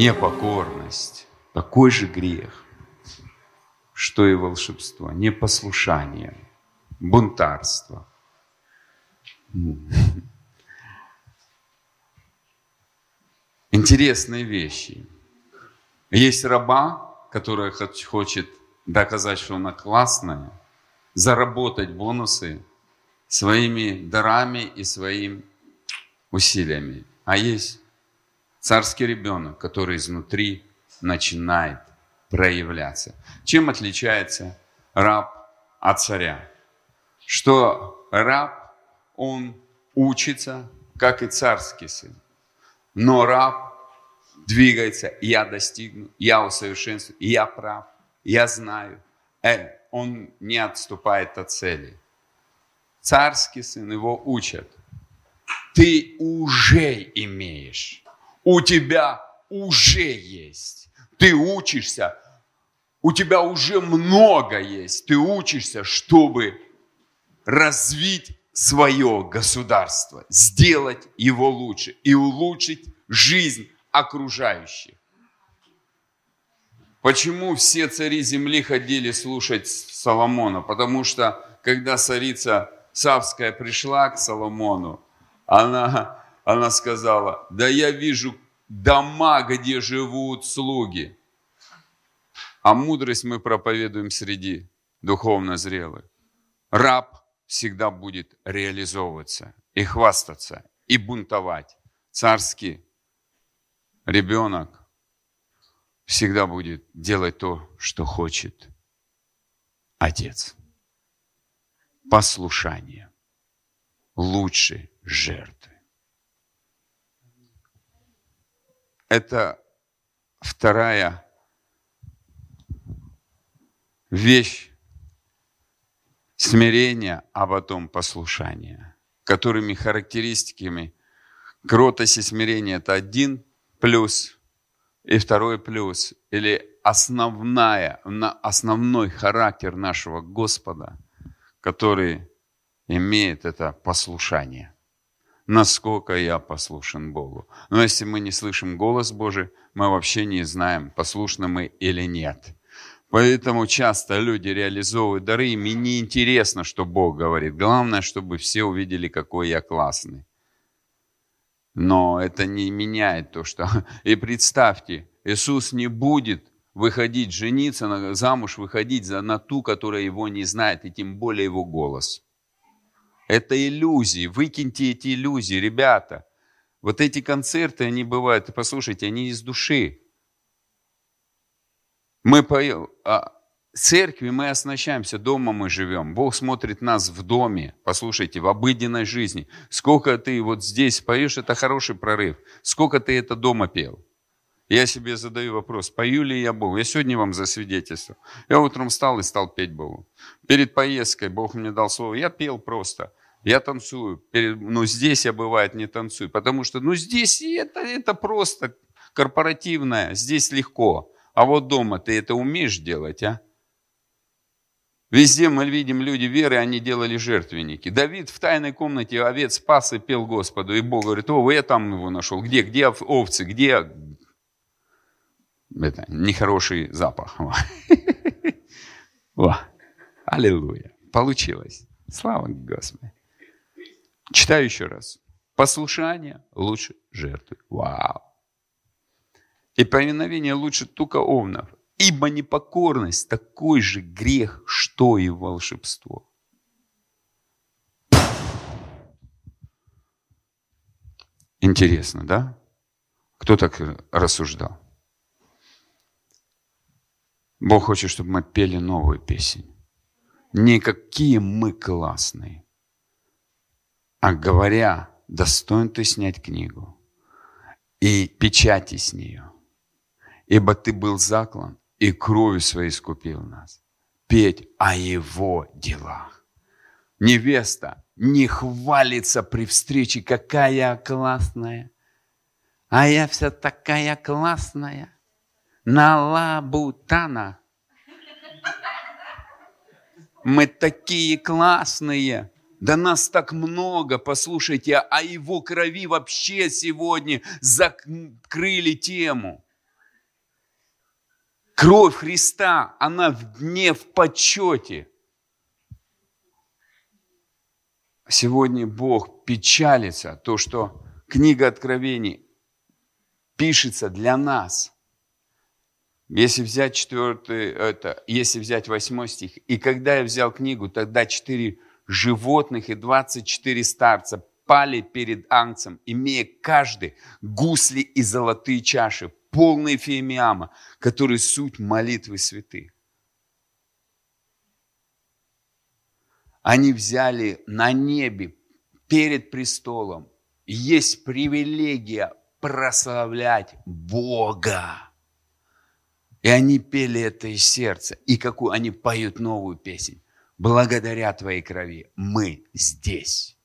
непокорность такой же грех, что и волшебство, непослушание, бунтарство. Интересные вещи. Есть раба, которая хочет доказать, что она классная, заработать бонусы своими дарами и своими усилиями. А есть царский ребенок, который изнутри начинает проявляться. Чем отличается раб от царя? Что раб, он учится, как и царский сын. Но раб двигается, я достигну, я усовершенствую, я прав, я знаю. Э, он не отступает от цели. Царский сын его учат. Ты уже имеешь, у тебя уже есть. Ты учишься, у тебя уже много есть. Ты учишься, чтобы развить свое государство, сделать его лучше и улучшить жизнь окружающих. Почему все цари земли ходили слушать Соломона? Потому что, когда царица Савская пришла к Соломону, она, она сказала, да я вижу дома, где живут слуги. А мудрость мы проповедуем среди духовно зрелых. Раб всегда будет реализовываться и хвастаться, и бунтовать. Царский ребенок всегда будет делать то, что хочет отец. Послушание лучше жертвы. Это вторая вещь смирения, а потом послушания, которыми характеристиками кротость и смирение – это один плюс, и второй плюс, или основная, основной характер нашего Господа, который имеет это послушание. Насколько я послушен Богу. Но если мы не слышим голос Божий, мы вообще не знаем, послушны мы или нет. Поэтому часто люди реализовывают дары, им не интересно, что Бог говорит. Главное, чтобы все увидели, какой я классный. Но это не меняет то, что... И представьте, Иисус не будет выходить, жениться, замуж выходить за, на ту, которая его не знает, и тем более его голос. Это иллюзии. Выкиньте эти иллюзии, ребята. Вот эти концерты, они бывают, послушайте, они из души. Мы поем, а церкви мы оснащаемся, дома мы живем. Бог смотрит нас в доме, послушайте, в обыденной жизни. Сколько ты вот здесь поешь, это хороший прорыв. Сколько ты это дома пел? Я себе задаю вопрос, пою ли я Богу? Я сегодня вам засвидетельствую. Я утром встал и стал петь Богу. Перед поездкой Бог мне дал слово, я пел просто. Я танцую. Перед, ну, здесь я, бывает, не танцую. Потому что, ну, здесь это, это просто корпоративное. Здесь легко. А вот дома ты это умеешь делать, а? Везде мы видим люди веры, они делали жертвенники. Давид в тайной комнате овец спас и пел Господу. И Бог говорит, о, я там его нашел. Где? Где овцы? Где? Это нехороший запах. Аллилуйя. Получилось. Слава Господи. Читаю еще раз. Послушание лучше жертвы. Вау. И повиновение лучше тука овнов. Ибо непокорность такой же грех, что и волшебство. Интересно, да? Кто так рассуждал? Бог хочет, чтобы мы пели новую песнь. Не какие мы классные, а говоря, достоин ты снять книгу и печати с нее, ибо ты был заклан и кровью своей искупил нас. Петь о его делах. Невеста не хвалится при встрече, какая классная, а я вся такая классная, на лабутана. Мы такие классные, да нас так много, послушайте, а его крови вообще сегодня закрыли тему. Кровь Христа, она не в почете. Сегодня Бог печалится, то, что книга Откровений пишется для нас. Если взять четвертый, это, если взять восьмой стих, и когда я взял книгу, тогда четыре животных и двадцать четыре старца пали перед ангцем, имея каждый гусли и золотые чаши, полные фемиама, которые суть молитвы святых. Они взяли на небе перед престолом. Есть привилегия прославлять Бога. И они пели это из сердца. И какую они поют новую песнь. Благодаря Твоей крови мы здесь.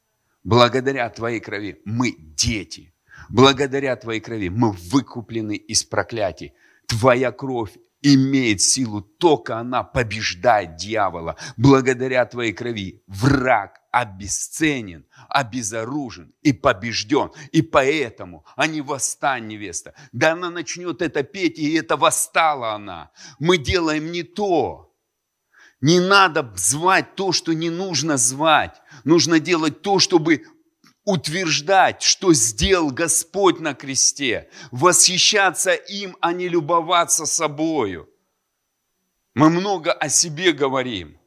Благодаря Твоей крови мы дети. Благодаря Твоей крови мы выкуплены из проклятий. Твоя кровь имеет силу, только она побеждает дьявола. Благодаря Твоей крови враг обесценен, обезоружен и побежден. И поэтому, а не восстань, невеста. Да она начнет это петь, и это восстала она. Мы делаем не то. Не надо звать то, что не нужно звать. Нужно делать то, чтобы утверждать, что сделал Господь на кресте, восхищаться им, а не любоваться собою. Мы много о себе говорим.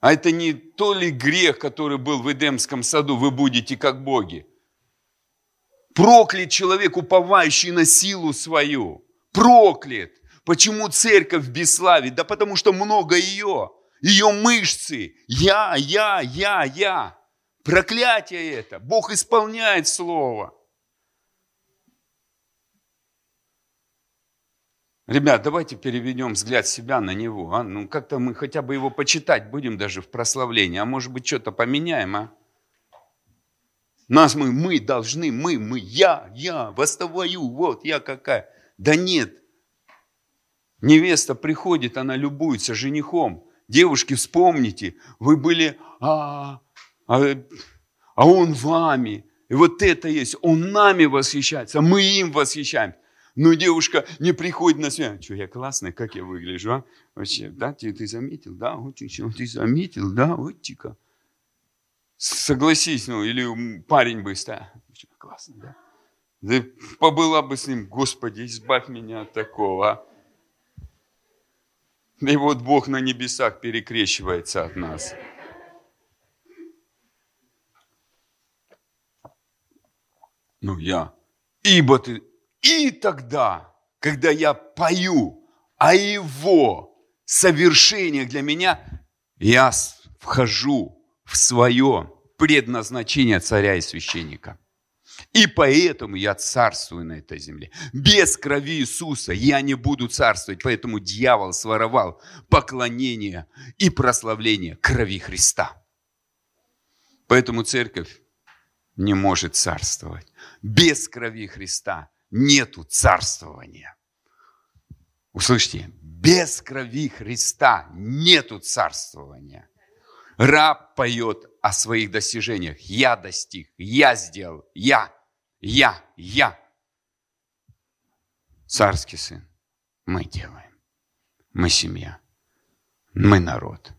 А это не то ли грех, который был в Эдемском саду, вы будете как боги. Проклят человек, уповающий на силу свою. Проклят. Почему церковь в бесславии? Да потому что много ее. Ее мышцы. Я, я, я, я. Проклятие это. Бог исполняет Слово. Ребят, давайте переведем взгляд себя на Него. А? Ну, как-то мы хотя бы Его почитать будем даже в прославлении. А может быть, что-то поменяем, а? Нас мы, мы должны, мы, мы, я, я, восставаю, вот, я какая. Да нет. Невеста приходит, она любуется женихом. Девушки, вспомните, вы были, а, а, а Он вами. И вот это есть. Он нами восхищается, мы им восхищаемся. Но девушка не приходит на связь. Что, я классная, как я выгляжу, а? Вообще, да, ты, ты заметил, да, очень, ты заметил, да, вот тика. Согласись, ну, или парень бы стал. Классно, да? Да побыла бы с ним, Господи, избавь меня от такого, а? И вот Бог на небесах перекрещивается от нас. Ну, я. Ибо ты... И тогда, когда я пою о его совершениях для меня, я вхожу в свое предназначение царя и священника. И поэтому я царствую на этой земле. Без крови Иисуса я не буду царствовать. Поэтому дьявол своровал поклонение и прославление крови Христа. Поэтому церковь не может царствовать. Без крови Христа нету царствования. Услышьте, без крови Христа нету царствования. Раб поет о своих достижениях. Я достиг, я сделал, я, я, я. Царский сын. Мы делаем. Мы семья. Мы народ.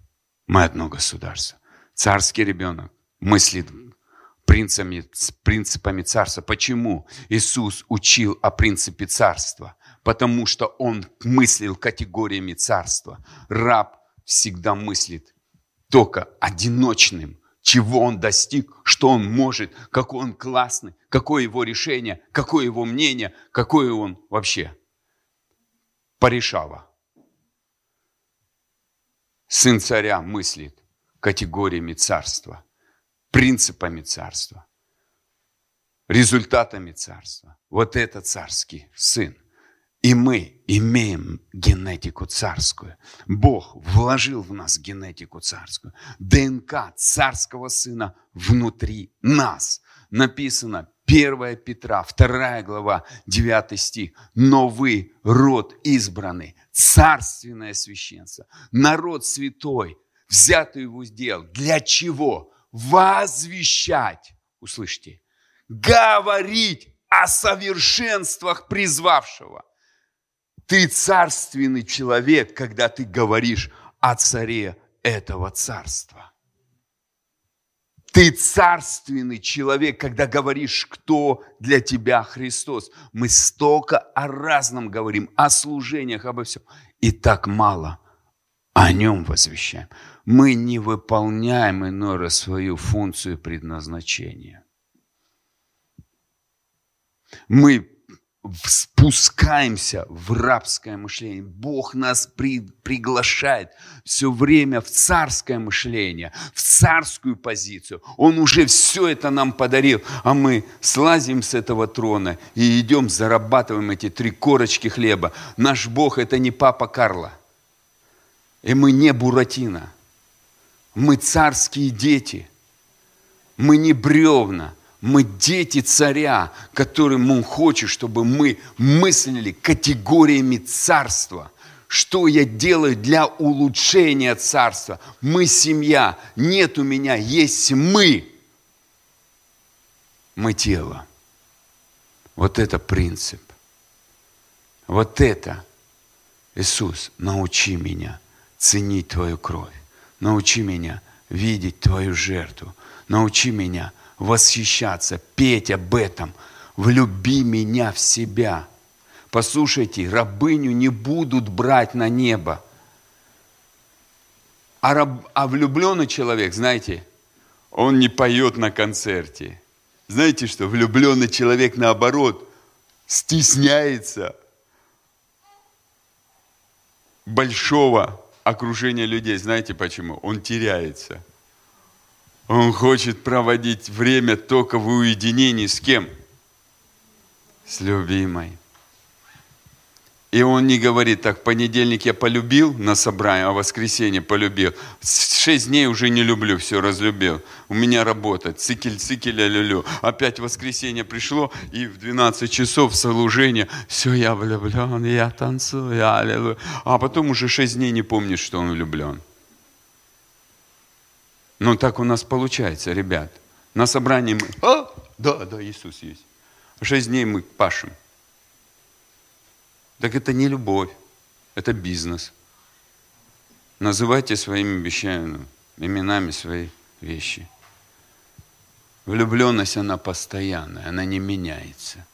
Мы одно государство. Царский ребенок мыслит принципами, принципами царства. Почему Иисус учил о принципе царства? Потому что Он мыслил категориями царства. Раб всегда мыслит только одиночным, чего он достиг, что он может, какой он классный, какое его решение, какое его мнение, какое он вообще порешало. Сын царя мыслит категориями царства – принципами царства, результатами царства. Вот это царский сын. И мы имеем генетику царскую. Бог вложил в нас генетику царскую. ДНК царского сына внутри нас. Написано 1 Петра, 2 глава, 9 стих. Но вы род избранный, царственное священство, народ святой, взятый в удел. Для чего? возвещать, услышьте, говорить о совершенствах призвавшего. Ты царственный человек, когда ты говоришь о царе этого царства. Ты царственный человек, когда говоришь, кто для тебя Христос. Мы столько о разном говорим, о служениях, обо всем. И так мало о нем возвещаем. Мы не выполняем иной раз свою функцию предназначения. Мы спускаемся в рабское мышление. Бог нас при, приглашает все время в царское мышление, в царскую позицию. Он уже все это нам подарил, а мы слазим с этого трона и идем, зарабатываем эти три корочки хлеба. Наш Бог – это не папа Карла, и мы не Буратино. Мы царские дети, мы не бревна – мы дети царя, которым он хочет, чтобы мы мыслили категориями царства. Что я делаю для улучшения царства? Мы семья, нет у меня, есть мы. Мы тело. Вот это принцип. Вот это. Иисус, научи меня ценить Твою кровь. Научи меня видеть Твою жертву. Научи меня – восхищаться, петь об этом. Влюби меня в себя. Послушайте, рабыню не будут брать на небо. А, раб, а влюбленный человек, знаете, он не поет на концерте. Знаете что, влюбленный человек наоборот стесняется большого окружения людей. Знаете почему? Он теряется. Он хочет проводить время только в уединении с кем? С любимой. И он не говорит так, понедельник я полюбил на собрании, а воскресенье полюбил. Шесть дней уже не люблю, все разлюбил. У меня работа, цикель, цикель, я люблю. Опять воскресенье пришло, и в 12 часов служение, все, я влюблен, я танцую, аллилуйя. А потом уже шесть дней не помнишь, что он влюблен. Ну, так у нас получается, ребят. На собрании мы, а, да, да, Иисус есть. Шесть дней мы пашем. Так это не любовь, это бизнес. Называйте своими вещами, именами свои вещи. Влюбленность, она постоянная, она не меняется.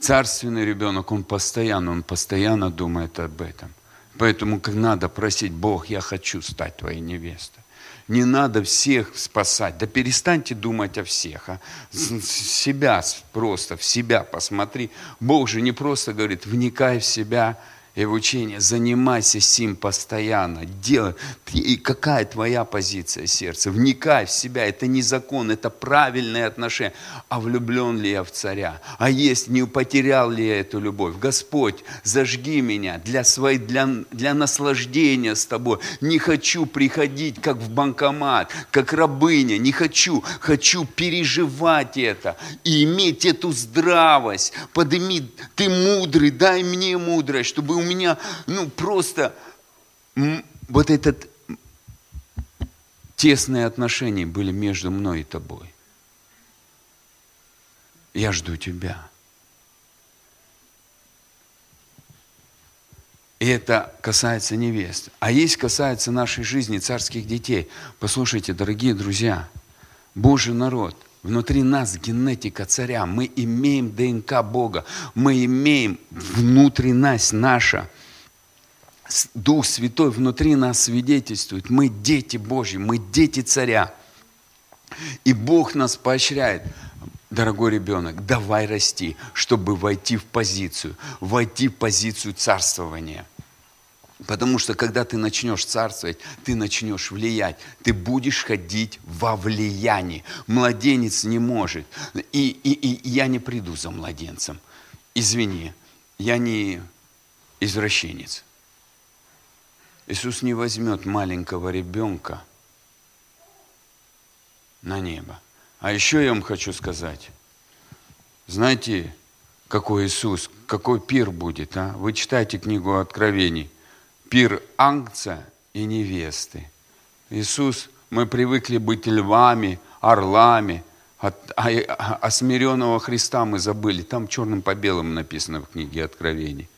Царственный ребенок, он постоянно, он постоянно думает об этом – Поэтому надо просить, Бог, я хочу стать твоей невестой. Не надо всех спасать. Да перестаньте думать о всех. А. Себя просто, в себя посмотри. Бог же не просто говорит, вникай в себя – и в учение. Занимайся сим постоянно. Делай. И какая твоя позиция сердца? Вникай в себя. Это не закон, это правильное отношение. А влюблен ли я в царя? А есть, не потерял ли я эту любовь? Господь, зажги меня для, своей, для, для наслаждения с тобой. Не хочу приходить, как в банкомат, как рабыня. Не хочу. Хочу переживать это и иметь эту здравость. Подними, ты мудрый, дай мне мудрость, чтобы меня, ну, просто вот этот тесные отношения были между мной и тобой. Я жду тебя. И это касается невест. А есть касается нашей жизни, царских детей. Послушайте, дорогие друзья, Божий народ – Внутри нас генетика царя. Мы имеем ДНК Бога. Мы имеем внутри нас наша. Дух Святой внутри нас свидетельствует. Мы дети Божьи, мы дети царя. И Бог нас поощряет. Дорогой ребенок, давай расти, чтобы войти в позицию, войти в позицию царствования – Потому что когда ты начнешь царствовать, ты начнешь влиять. Ты будешь ходить во влиянии. Младенец не может. И, и, и я не приду за младенцем. Извини, я не извращенец. Иисус не возьмет маленького ребенка на небо. А еще я вам хочу сказать. Знаете, какой Иисус, какой пир будет, а? Вы читаете книгу Откровений пир ангца и невесты. Иисус, мы привыкли быть львами, орлами, А, а, а смиренного Христа мы забыли. Там черным по белому написано в книге Откровений.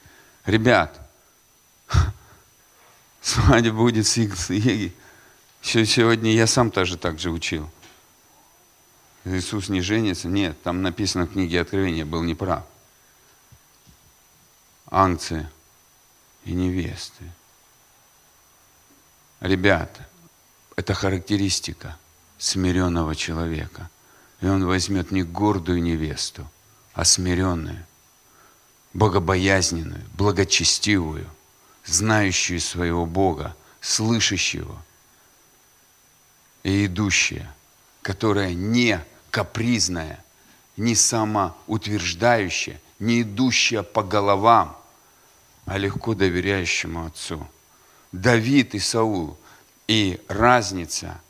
Ребят, свадьба будет с Сегодня я сам тоже так же учил. Иисус не женится. Нет, там написано в книге Откровения, был неправ. Анцы и невесты. Ребята, это характеристика смиренного человека. И он возьмет не гордую невесту, а смиренную, богобоязненную, благочестивую, знающую своего Бога, слышащего и идущая, которая не капризная, не самоутверждающая, не идущая по головам, а легко доверяющему Отцу. Давид и Саул. И разница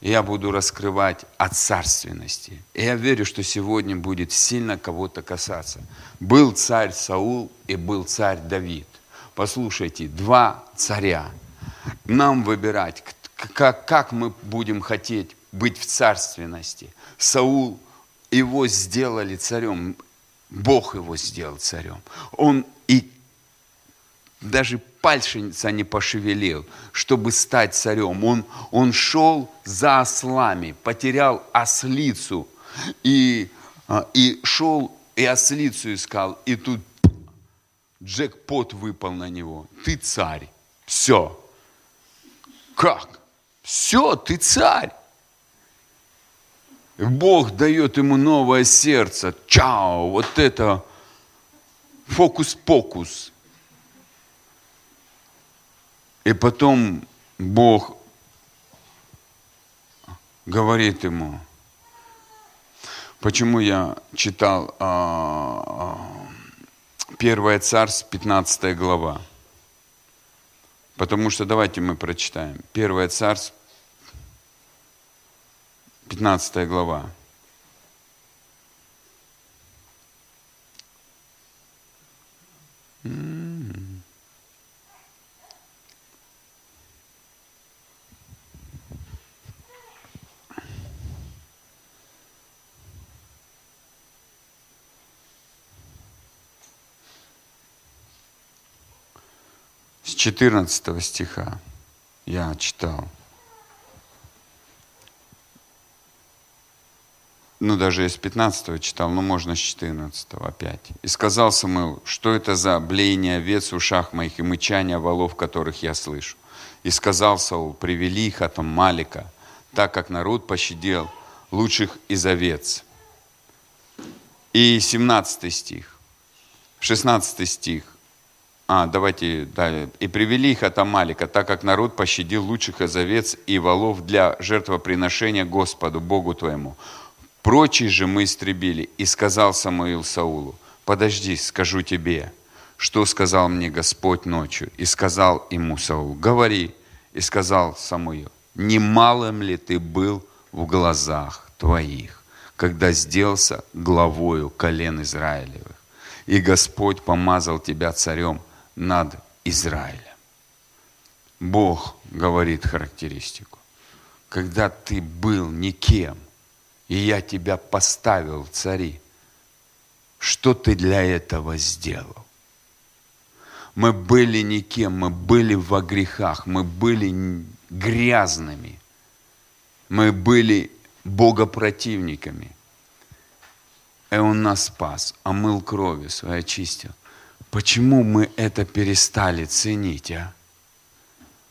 я буду раскрывать о царственности. И я верю, что сегодня будет сильно кого-то касаться. Был царь Саул и был царь Давид. Послушайте, два царя. Нам выбирать, как, мы будем хотеть быть в царственности. Саул, его сделали царем, Бог его сделал царем. Он и даже пальчица не пошевелил, чтобы стать царем. Он, он шел за ослами, потерял ослицу и, а, и шел и ослицу искал. И тут джекпот выпал на него. Ты царь. Все. Как? Все, ты царь. Бог дает ему новое сердце. Чао, вот это фокус-покус. И потом Бог говорит ему, почему я читал а, а, Первое царство, 15 глава. Потому что давайте мы прочитаем. Первое царство, 15 глава. С 14 стиха я читал. ну даже из 15 читал, но можно с 14 опять. «И сказал Самуил, что это за блеяние овец в ушах моих и мычание волов, которых я слышу? И сказал Саул, привели их от Малика, так как народ пощадил лучших из овец». И 17 стих, 16 стих. А, давайте, да. «И привели их от Амалика, так как народ пощадил лучших из овец и волов для жертвоприношения Господу, Богу твоему. Прочие же мы истребили. И сказал Самуил Саулу, подожди, скажу тебе, что сказал мне Господь ночью. И сказал ему Саул, говори. И сказал Самуил, немалым ли ты был в глазах твоих, когда сделался главою колен Израилевых, и Господь помазал тебя царем над Израилем. Бог говорит характеристику. Когда ты был никем, и я тебя поставил цари. Что ты для этого сделал? Мы были никем, мы были во грехах, мы были грязными, мы были богопротивниками. И Он нас спас, омыл кровью своей, очистил. Почему мы это перестали ценить, а?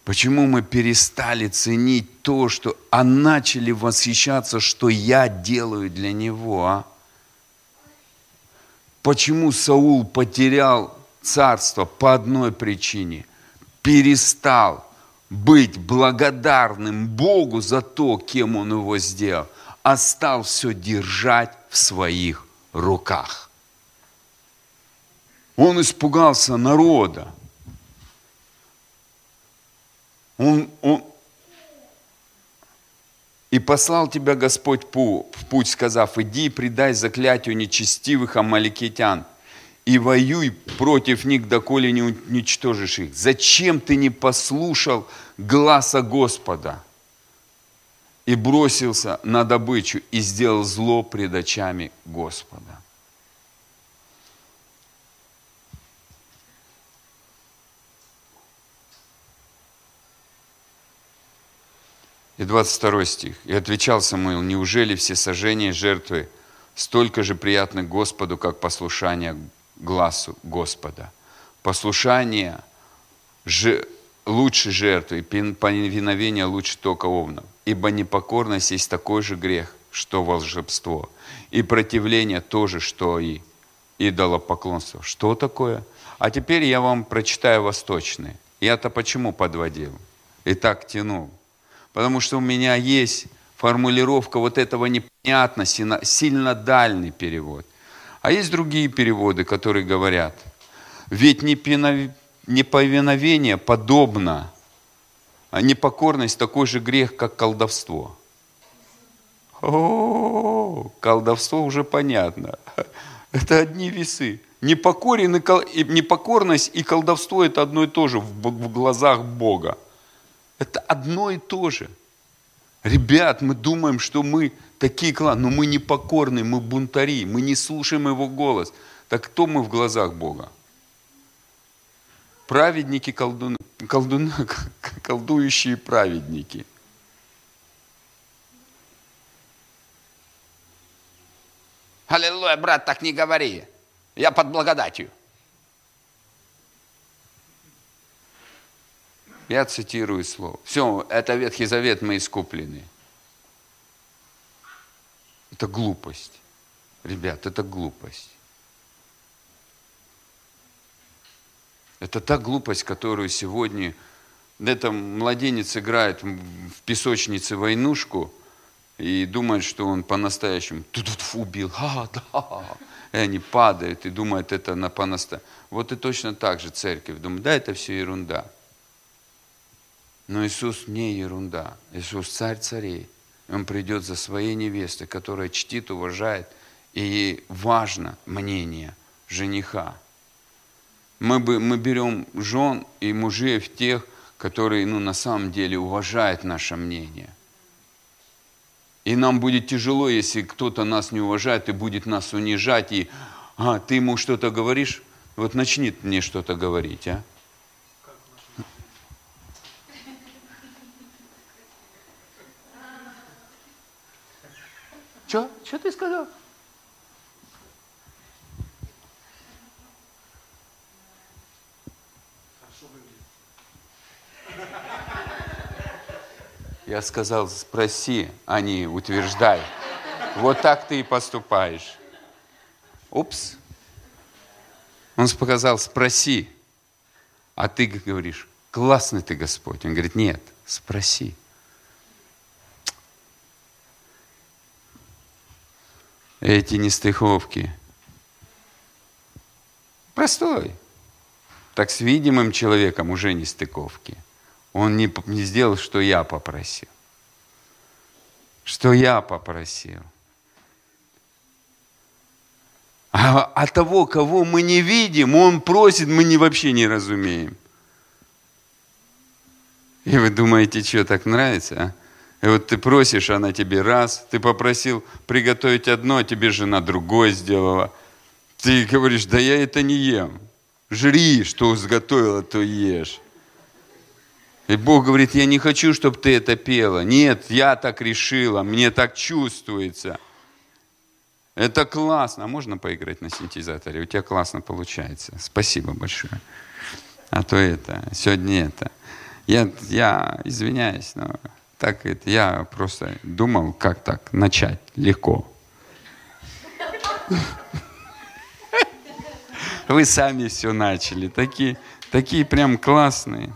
Почему мы перестали ценить то, что, а начали восхищаться, что я делаю для него, а? Почему Саул потерял царство по одной причине? Перестал быть благодарным Богу за то, кем он его сделал, а стал все держать в своих руках. Он испугался народа. Он, он... И послал тебя Господь в путь, сказав, иди и предай заклятию нечестивых амаликитян, и воюй против них, доколе не уничтожишь их. Зачем ты не послушал гласа Господа? и бросился на добычу и сделал зло пред очами Господа. И 22 стих. «И отвечал Самуил, неужели все сожжения жертвы столько же приятны Господу, как послушание глазу Господа?» Послушание же, лучше жертвы, повиновение лучше только овнов. Ибо непокорность есть такой же грех, что волшебство. И противление тоже, что и идолопоклонство. Что такое? А теперь я вам прочитаю восточные. Я-то почему подводил? И так тянул потому что у меня есть формулировка вот этого непонятно, сильно дальний перевод. А есть другие переводы, которые говорят, ведь неповиновение подобно, а непокорность такой же грех, как колдовство. О, колдовство уже понятно. Это одни весы. Непокорен и, непокорность и колдовство – это одно и то же в глазах Бога. Это одно и то же. Ребят, мы думаем, что мы такие кланы, но мы не покорны, мы бунтари, мы не слушаем его голос. Так кто мы в глазах Бога? Праведники, колдуны, колдуны, колдующие праведники. Аллилуйя, брат, так не говори. Я под благодатью. Я цитирую слово. Все, это Ветхий Завет, мы искуплены. Это глупость. Ребят, это глупость. Это та глупость, которую сегодня это младенец играет в песочнице войнушку и думает, что он по-настоящему убил, а, да, и они падают и думают, это на по-настоящему. Вот и точно так же церковь думает, да, это все ерунда. Но Иисус не ерунда. Иисус царь царей. Он придет за своей невестой, которая чтит, уважает, и ей важно мнение жениха. Мы, бы, мы берем жен и мужей тех, которые ну, на самом деле уважают наше мнение. И нам будет тяжело, если кто-то нас не уважает и будет нас унижать, и а, ты ему что-то говоришь, вот начни мне что-то говорить, а? Что? Что ты сказал? Я сказал, спроси, а не утверждай. Вот так ты и поступаешь. Упс. Он сказал, спроси. А ты говоришь, классный ты Господь. Он говорит, нет, спроси. Эти нестыковки. Простой. Так с видимым человеком уже нестыковки. Он не, не сделал, что я попросил. Что я попросил. А, а того, кого мы не видим, он просит, мы не, вообще не разумеем. И вы думаете, что так нравится, а? И вот ты просишь, она тебе раз, ты попросил приготовить одно, а тебе жена другое сделала. Ты говоришь, да я это не ем. Жри, что сготовила, то ешь. И Бог говорит, я не хочу, чтобы ты это пела. Нет, я так решила, мне так чувствуется. Это классно. А можно поиграть на синтезаторе? У тебя классно получается. Спасибо большое. А то это, сегодня это. Я, я извиняюсь, но так это, я просто думал, как так начать легко. Вы сами все начали, такие, такие прям классные.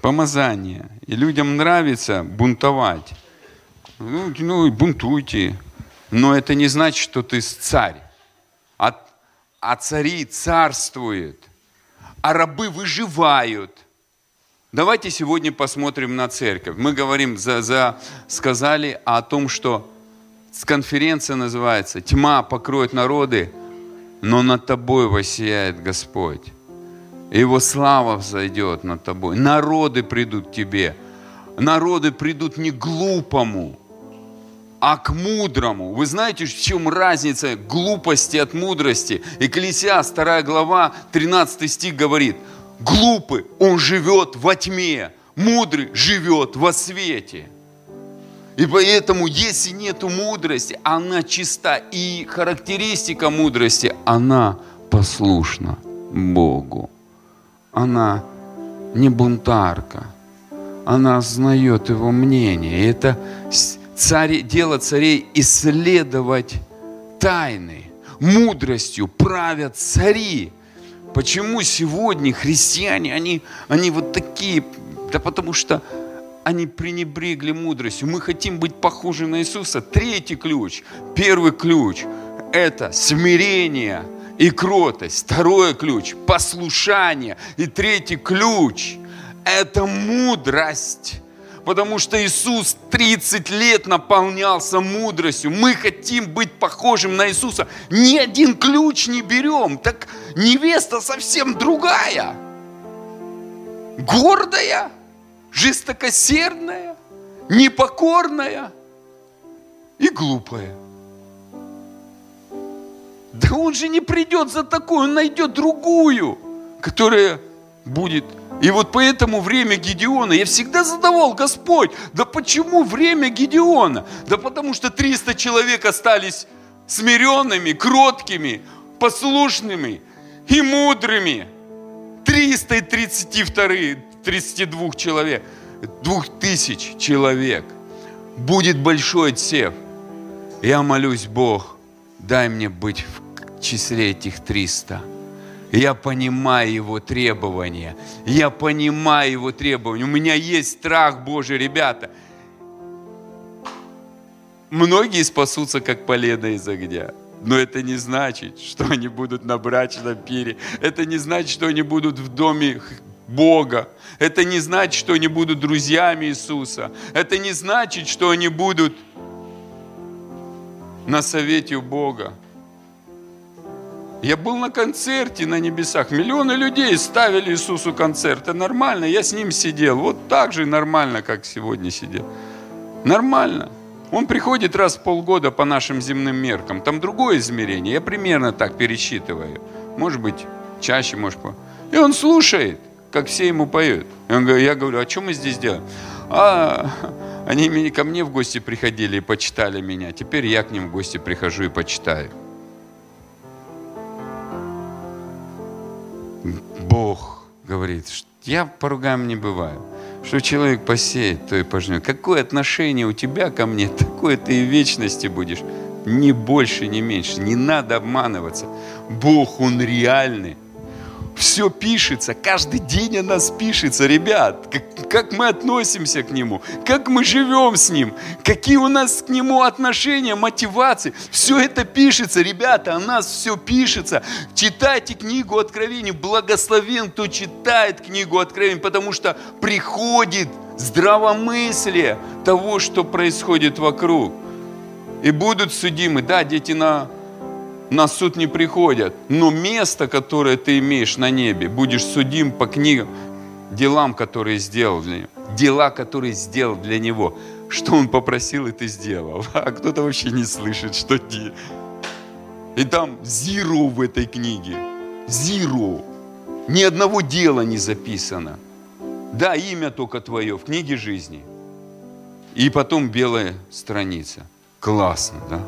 Помазания. И людям нравится бунтовать. Ну, ну бунтуйте. Но это не значит, что ты царь. А, а цари царствуют. А рабы выживают. Давайте сегодня посмотрим на церковь. Мы говорим, за, за, сказали о том, что конференция называется «Тьма покроет народы, но над тобой воссияет Господь». Его слава взойдет над тобой. Народы придут к тебе. народы придут не к глупому, а к мудрому. Вы знаете, в чем разница глупости от мудрости? Экклесиас, 2 глава, 13 стих говорит, глупый, он живет во тьме, мудрый живет во свете. И поэтому, если нет мудрости, она чиста. И характеристика мудрости, она послушна Богу. Она не бунтарка. Она знает его мнение. И это цари, дело царей исследовать тайны. Мудростью правят цари. Почему сегодня христиане, они, они вот такие? Да потому что они пренебрегли мудростью. Мы хотим быть похожи на Иисуса. Третий ключ, первый ключ – это смирение и кротость. Второй ключ – послушание. И третий ключ – это мудрость потому что Иисус 30 лет наполнялся мудростью. Мы хотим быть похожим на Иисуса. Ни один ключ не берем. Так невеста совсем другая. Гордая, жестокосердная, непокорная и глупая. Да он же не придет за такую, он найдет другую, которая будет и вот поэтому время Гедеона, я всегда задавал, Господь, да почему время Гедеона? Да потому что 300 человек остались смиренными, кроткими, послушными и мудрыми. 332, 32 человек, 2000 человек. Будет большой отсев. Я молюсь, Бог, дай мне быть в числе этих 300 я понимаю его требования. Я понимаю его требования. У меня есть страх Божий, ребята. Многие спасутся, как полено из огня. Но это не значит, что они будут на брачном пире. Это не значит, что они будут в доме Бога. Это не значит, что они будут друзьями Иисуса. Это не значит, что они будут на совете у Бога. Я был на концерте на небесах. Миллионы людей ставили Иисусу концерт. Это нормально. Я с ним сидел. Вот так же нормально, как сегодня сидел. Нормально. Он приходит раз в полгода по нашим земным меркам. Там другое измерение. Я примерно так пересчитываю. Может быть, чаще, может, по... И он слушает, как все ему поют. И он, я говорю, а что мы здесь делаем? А, они ко мне в гости приходили и почитали меня. Теперь я к ним в гости прихожу и почитаю. Бог говорит, что я поругаем не бываю. Что человек посеет, то и пожнет. Какое отношение у тебя ко мне, такое ты и в вечности будешь. Ни больше, ни меньше. Не надо обманываться. Бог, Он реальный. Все пишется, каждый день о нас пишется, ребят, как, как мы относимся к Нему, как мы живем с Ним, какие у нас к Нему отношения, мотивации. Все это пишется, ребята, о нас все пишется. Читайте книгу Откровений, благословен, кто читает книгу Откровений, потому что приходит здравомыслие того, что происходит вокруг. И будут судимы, да, дети на на суд не приходят. Но место, которое ты имеешь на небе, будешь судим по книгам, делам, которые сделал для него. Дела, которые сделал для него. Что он попросил, и ты сделал. А кто-то вообще не слышит, что ты. И там зиро в этой книге. Зиро. Ни одного дела не записано. Да, имя только твое в книге жизни. И потом белая страница. Классно, да?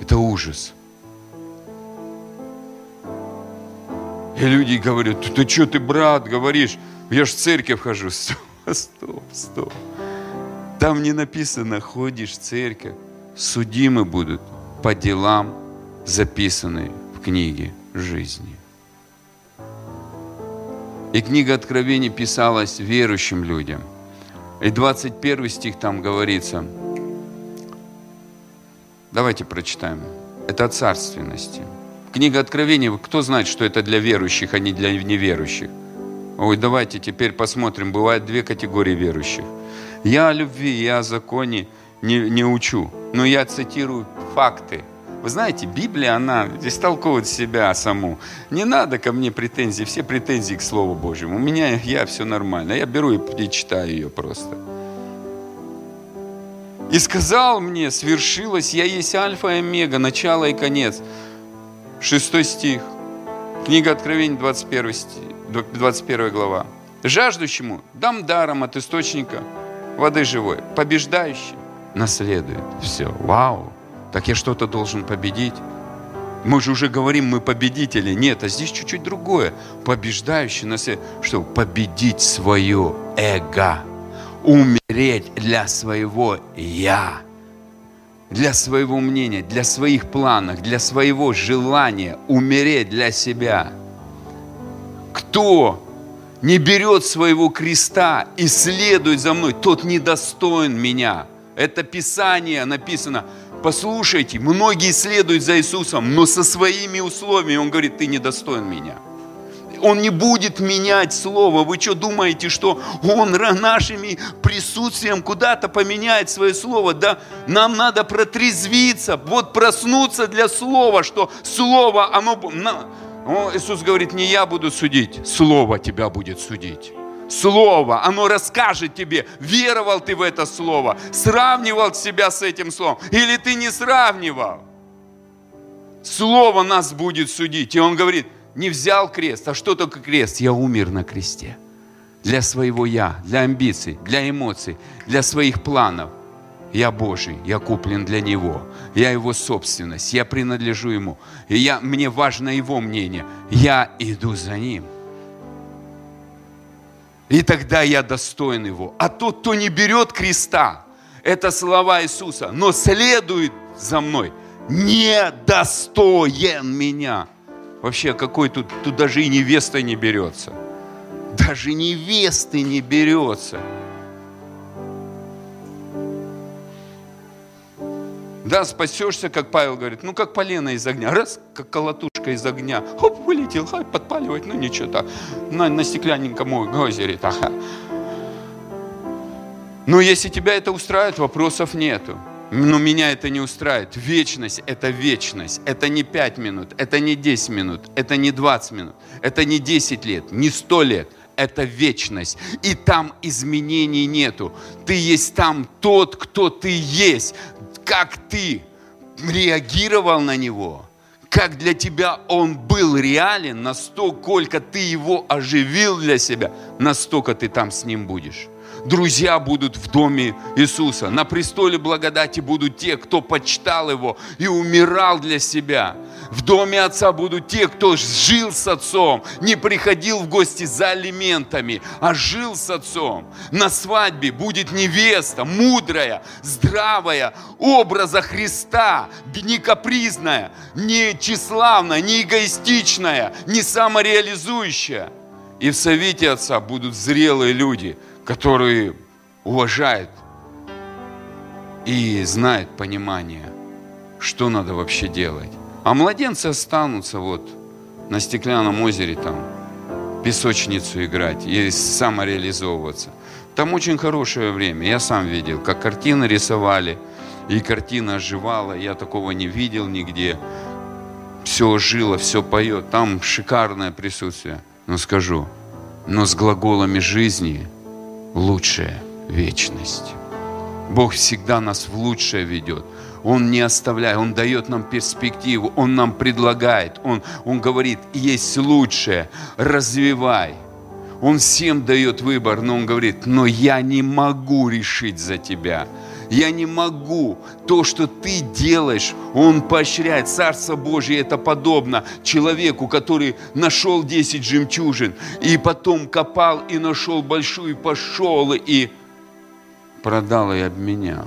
Это ужас. И люди говорят, ты, ты что ты, брат, говоришь? Я ж в церковь хожу. Стоп, стоп, стоп. Там не написано, ходишь в церковь. Судимы будут по делам, записанные в книге жизни. И книга Откровений писалась верующим людям. И 21 стих там говорится. Давайте прочитаем. Это о царственности. Книга Откровения, кто знает, что это для верующих, а не для неверующих? Ой, давайте теперь посмотрим. Бывают две категории верующих. Я о любви, я о законе не, не учу, но я цитирую факты Вы знаете, Библия, она истолковывает себя саму. Не надо ко мне претензий, все претензии к Слову Божьему. У меня, я все нормально. Я беру и, и читаю ее просто. И сказал мне, свершилось, я есть альфа и омега, начало и конец. Шестой стих. Книга Откровений, 21, стих, 21 глава. Жаждущему дам даром от источника воды живой. Побеждающий наследует все. Вау! Так я что-то должен победить. Мы же уже говорим, мы победители. Нет, а здесь чуть-чуть другое. Побеждающий наследует. Что? Победить свое эго. Умереть для своего «я» для своего мнения, для своих планов, для своего желания умереть для себя. Кто не берет своего креста и следует за мной, тот недостоин меня. Это Писание написано. Послушайте, многие следуют за Иисусом, но со своими условиями. Он говорит, ты недостоин меня. Он не будет менять слово. Вы что думаете, что Он нашими присутствием куда-то поменяет свое слово? Да нам надо протрезвиться, вот проснуться для слова, что слово, оно... Иисус говорит, не я буду судить, слово тебя будет судить. Слово, оно расскажет тебе, веровал ты в это слово, сравнивал себя с этим словом, или ты не сравнивал. Слово нас будет судить. И он говорит, не взял крест. А что такое крест? Я умер на кресте. Для своего я, для амбиций, для эмоций, для своих планов. Я Божий, я куплен для Него. Я Его собственность, я принадлежу Ему. И я, мне важно Его мнение. Я иду за Ним. И тогда я достоин Его. А тот, кто не берет креста, это слова Иисуса, но следует за мной, не достоин меня. Вообще, какой тут, тут даже и невеста не берется. Даже невесты не берется. Да, спасешься, как Павел говорит, ну как полено из огня. Раз, как колотушка из огня. Хоп, вылетел, хай, подпаливать, ну ничего так. На, на стеклянненьком озере. Так. Но если тебя это устраивает, вопросов нету. Но меня это не устраивает. Вечность – это вечность. Это не 5 минут, это не 10 минут, это не 20 минут, это не 10 лет, не 100 лет. Это вечность. И там изменений нету. Ты есть там тот, кто ты есть. Как ты реагировал на него, как для тебя он был реален, настолько, ты его оживил для себя, настолько ты там с ним будешь друзья будут в доме Иисуса. На престоле благодати будут те, кто почитал Его и умирал для себя. В доме Отца будут те, кто жил с Отцом, не приходил в гости за алиментами, а жил с Отцом. На свадьбе будет невеста, мудрая, здравая, образа Христа, не капризная, не тщеславная, не эгоистичная, не самореализующая. И в совете Отца будут зрелые люди – которые уважают и знают понимание, что надо вообще делать. А младенцы останутся вот на стеклянном озере там, песочницу играть и самореализовываться. Там очень хорошее время. Я сам видел, как картины рисовали, и картина оживала. Я такого не видел нигде. Все жило, все поет. Там шикарное присутствие. Но скажу, но с глаголами жизни – лучшая вечность. Бог всегда нас в лучшее ведет. Он не оставляет, Он дает нам перспективу, Он нам предлагает, Он, он говорит, есть лучшее, развивай. Он всем дает выбор, но Он говорит, но я не могу решить за тебя. Я не могу. То, что ты делаешь, Он поощряет. Царство Божье это подобно человеку, который нашел 10 жемчужин, и потом копал и нашел большую, пошел и продал и обменял.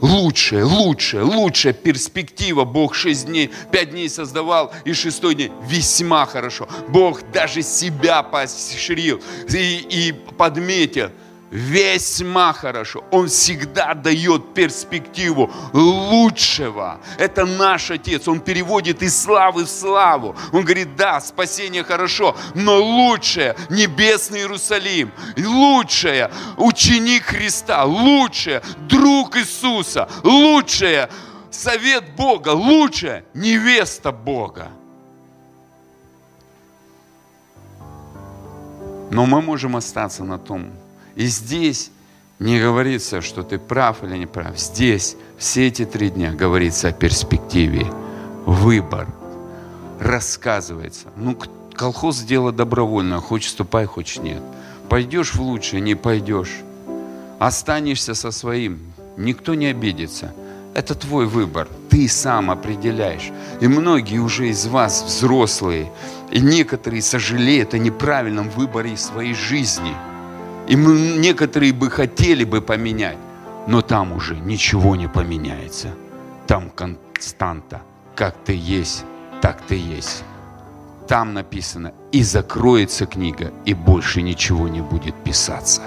Лучшая, лучшая, лучшая перспектива. Бог шесть дней, пять дней создавал, и шестой день весьма хорошо. Бог даже себя поощрил и, и подметил – весьма хорошо. Он всегда дает перспективу лучшего. Это наш Отец. Он переводит из славы в славу. Он говорит, да, спасение хорошо, но лучшее небесный Иерусалим, лучшее ученик Христа, лучшее друг Иисуса, лучшее совет Бога лучше невеста Бога. Но мы можем остаться на том. И здесь не говорится, что ты прав или не прав. Здесь все эти три дня говорится о перспективе. Выбор. Рассказывается. Ну, колхоз дело добровольно. Хочешь ступай, хочешь нет. Пойдешь в лучшее, не пойдешь. Останешься со своим. Никто не обидится. Это твой выбор. Ты сам определяешь. И многие уже из вас взрослые. И некоторые сожалеют о неправильном выборе своей жизни. И некоторые бы хотели бы поменять. Но там уже ничего не поменяется. Там константа. Как ты есть, так ты есть. Там написано, и закроется книга, и больше ничего не будет писаться.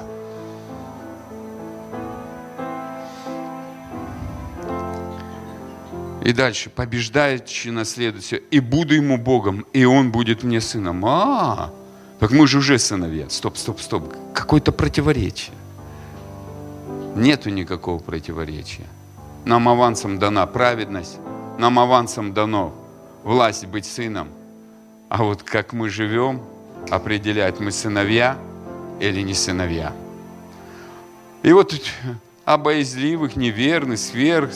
И дальше, побеждающий наследует все, и буду ему Богом, и он будет мне сыном. А, так мы же уже сыновья. Стоп, стоп, стоп. Какое-то противоречие. Нету никакого противоречия. Нам авансом дана праведность, нам авансом дано власть быть сыном. А вот как мы живем, определяет, мы сыновья или не сыновья. И вот о неверных, сверх,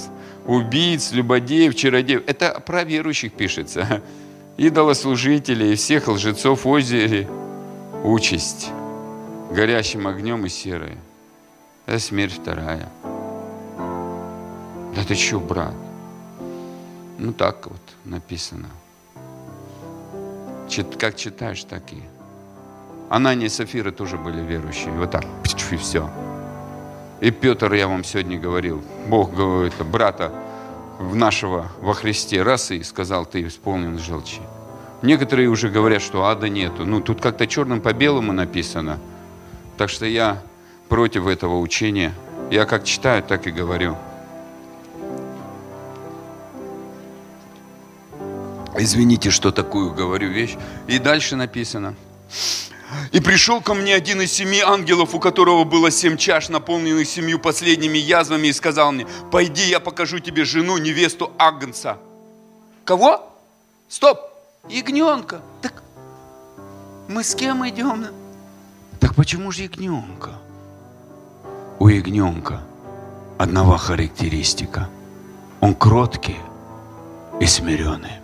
убийц, любодеев, чародеев. Это про верующих пишется. Идолослужителей всех лжецов озере участь горящим огнем и серой. Это смерть вторая. Да ты что, брат? Ну так вот написано. Чит, как читаешь, так и. Анания и Сафира тоже были верующие. Вот так, и все. И Петр, я вам сегодня говорил, Бог говорит, брата в нашего во Христе, раз и сказал, ты исполнен желчи. Некоторые уже говорят, что ада нету. Ну, тут как-то черным по белому написано. Так что я против этого учения. Я как читаю, так и говорю. Извините, что такую говорю вещь. И дальше написано. И пришел ко мне один из семи ангелов, у которого было семь чаш, наполненных семью последними язвами, и сказал мне, пойди, я покажу тебе жену, невесту Агнца. Кого? Стоп! Ягненка. Так мы с кем идем? Так почему же ягненка? У ягненка одного характеристика. Он кроткий и смиренный.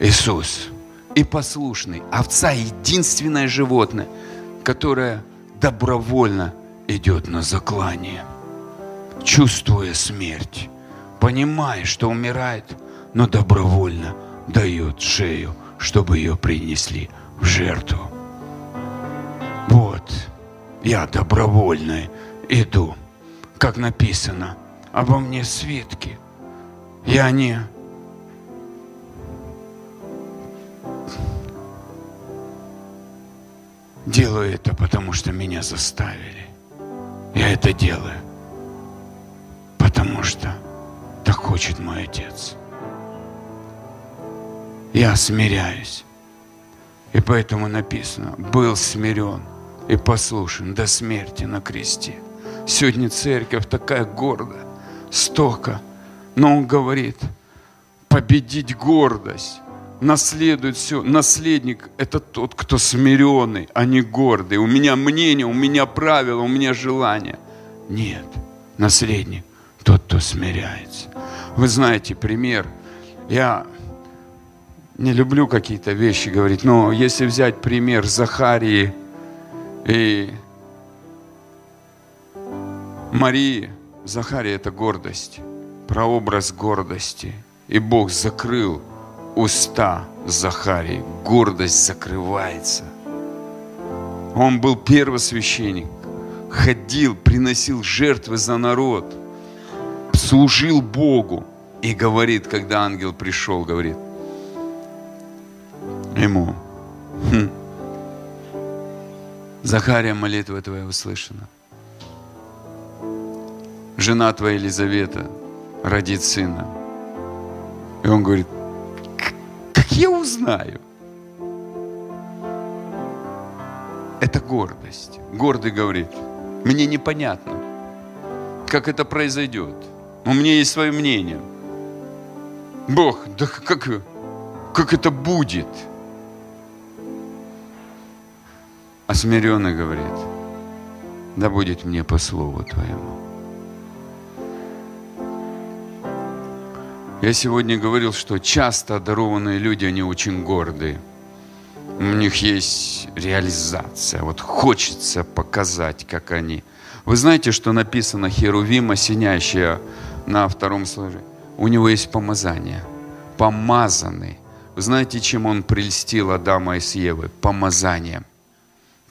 Иисус и послушный. Овца – единственное животное, которое добровольно идет на заклание, чувствуя смерть, понимая, что умирает, но добровольно дает шею, чтобы ее принесли в жертву. Вот, я добровольно иду, как написано обо мне свитки. Я не делаю это, потому что меня заставили. Я это делаю, потому что так хочет мой отец. Я смиряюсь. И поэтому написано, был смирен и послушен до смерти на кресте. Сегодня церковь такая гордая, столько. Но он говорит, победить гордость наследует все. Наследник – это тот, кто смиренный, а не гордый. У меня мнение, у меня правила, у меня желания. Нет, наследник – тот, кто смиряется. Вы знаете пример. Я не люблю какие-то вещи говорить, но если взять пример Захарии и Марии, Захария – это гордость, прообраз гордости. И Бог закрыл уста Захарии, гордость закрывается. Он был первосвященник, ходил, приносил жертвы за народ, служил Богу. И говорит, когда ангел пришел, говорит ему, хм, Захария, молитва твоя услышана. Жена твоя Елизавета родит сына. И он говорит, я узнаю? Это гордость. Гордый говорит, мне непонятно, как это произойдет. У меня есть свое мнение. Бог, да как, как это будет? А смиренный говорит, да будет мне по слову Твоему. Я сегодня говорил, что часто одарованные люди, они очень гордые. У них есть реализация. Вот хочется показать, как они. Вы знаете, что написано Херувим, осеняющая на втором сложе? У него есть помазание. Помазанный. Вы знаете, чем он прельстил Адама и с Евы? Помазанием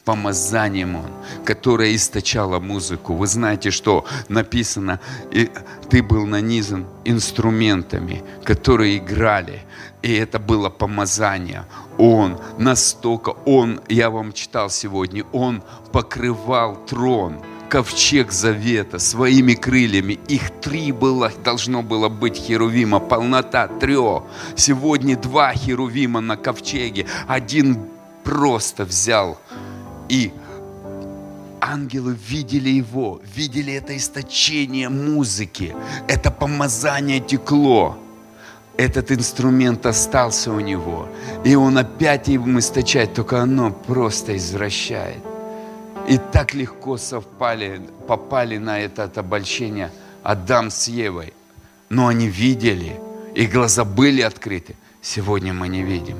помазанием Он, которое источало музыку. Вы знаете, что написано, и ты был нанизан инструментами, которые играли, и это было помазание. Он настолько, Он, я вам читал сегодня, Он покрывал трон, ковчег завета своими крыльями. Их три было, должно было быть херувима, полнота трех. Сегодня два херувима на ковчеге. Один просто взял и ангелы видели его, видели это источение музыки, это помазание текло. Этот инструмент остался у него, и он опять им источает, только оно просто извращает. И так легко совпали, попали на это обольщение Адам с Евой. Но они видели, и глаза были открыты. Сегодня мы не видим.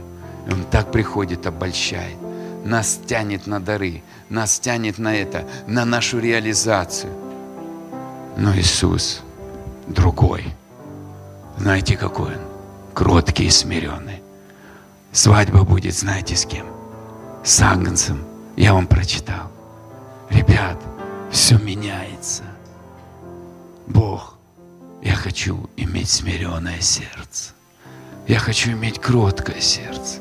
И он так приходит, обольщает нас тянет на дары, нас тянет на это, на нашу реализацию. Но Иисус другой. Знаете, какой Он? Кроткий и смиренный. Свадьба будет, знаете, с кем? С Агнцем. Я вам прочитал. Ребят, все меняется. Бог, я хочу иметь смиренное сердце. Я хочу иметь кроткое сердце.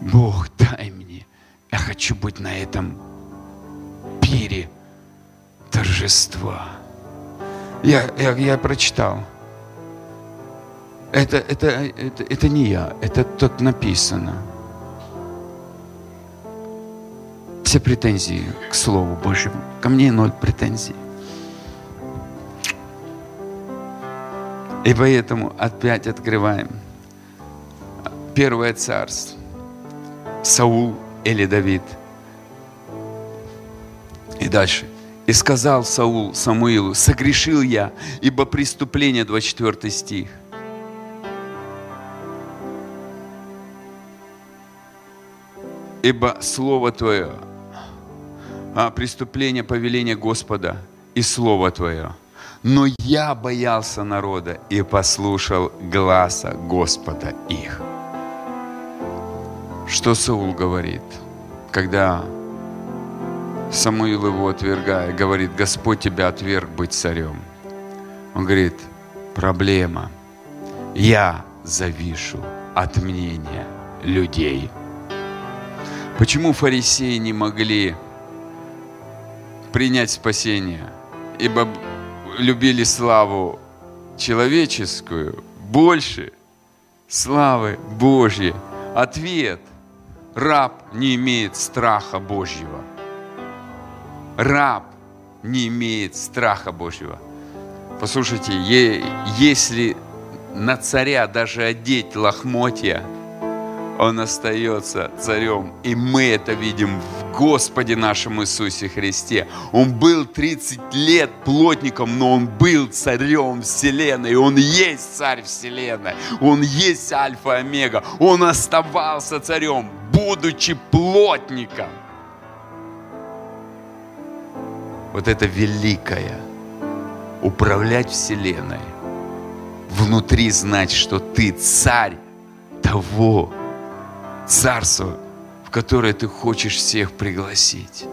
Бог, дай мне я хочу быть на этом пире торжества. Я, я, я прочитал. Это, это, это, это не я, это тут написано. Все претензии к Слову Божьему. Ко мне ноль претензий. И поэтому опять открываем. Первое царство. Саул или Давид. И дальше. И сказал Саул Самуилу, согрешил я, ибо преступление, 24 стих. Ибо Слово Твое, а преступление, повеление Господа и Слово Твое. Но я боялся народа и послушал гласа Господа их. Что Саул говорит, когда Самуил его отвергая, говорит, Господь тебя отверг быть царем. Он говорит, проблема. Я завишу от мнения людей. Почему фарисеи не могли принять спасение? Ибо любили славу человеческую больше славы Божьей. Ответ – Раб не имеет страха Божьего. Раб не имеет страха Божьего. Послушайте, если на царя даже одеть лохмотья – он остается царем. И мы это видим в Господе нашем Иисусе Христе. Он был 30 лет плотником, но он был царем Вселенной. Он есть царь Вселенной. Он есть Альфа и Омега. Он оставался царем, будучи плотником. Вот это великое. Управлять Вселенной. Внутри знать, что ты царь того, царство, в которое ты хочешь всех пригласить.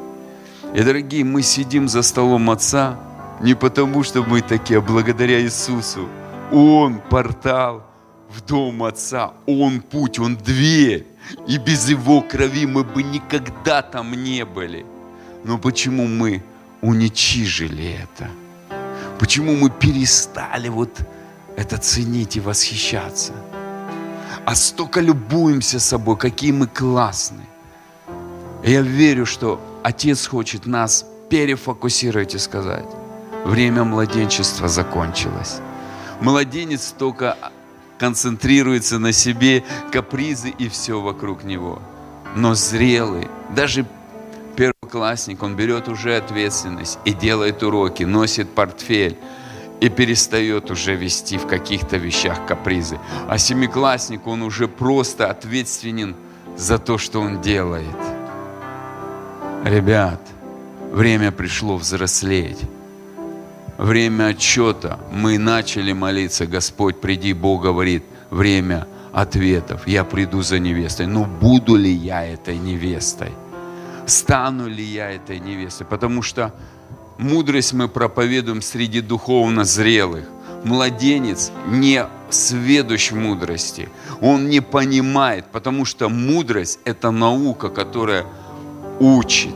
И, дорогие, мы сидим за столом Отца не потому, что мы такие, а благодаря Иисусу. Он портал в дом Отца, Он путь, Он дверь. И без Его крови мы бы никогда там не были. Но почему мы уничижили это? Почему мы перестали вот это ценить и восхищаться? а столько любуемся собой, какие мы классные. Я верю, что Отец хочет нас перефокусировать и сказать, Время младенчества закончилось. Младенец только концентрируется на себе, капризы и все вокруг него. Но зрелый, даже первоклассник, он берет уже ответственность и делает уроки, носит портфель и перестает уже вести в каких-то вещах капризы. А семиклассник, он уже просто ответственен за то, что он делает. Ребят, время пришло взрослеть. Время отчета. Мы начали молиться, Господь, приди, Бог говорит, время ответов. Я приду за невестой. Но буду ли я этой невестой? Стану ли я этой невестой? Потому что мудрость мы проповедуем среди духовно зрелых. Младенец не сведущ мудрости. Он не понимает, потому что мудрость – это наука, которая учит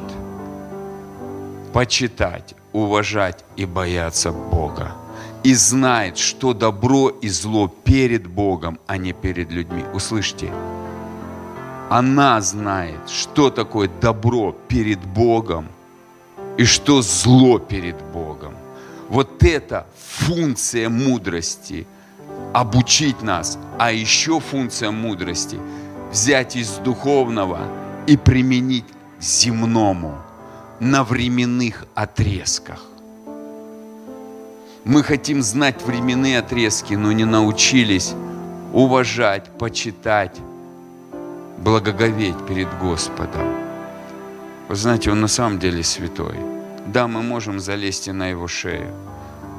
почитать, уважать и бояться Бога. И знает, что добро и зло перед Богом, а не перед людьми. Услышьте, она знает, что такое добро перед Богом и что зло перед Богом. Вот это функция мудрости – обучить нас. А еще функция мудрости – взять из духовного и применить к земному – на временных отрезках. Мы хотим знать временные отрезки, но не научились уважать, почитать, благоговеть перед Господом. Вы знаете, Он на самом деле святой. Да, мы можем залезть и на Его шею,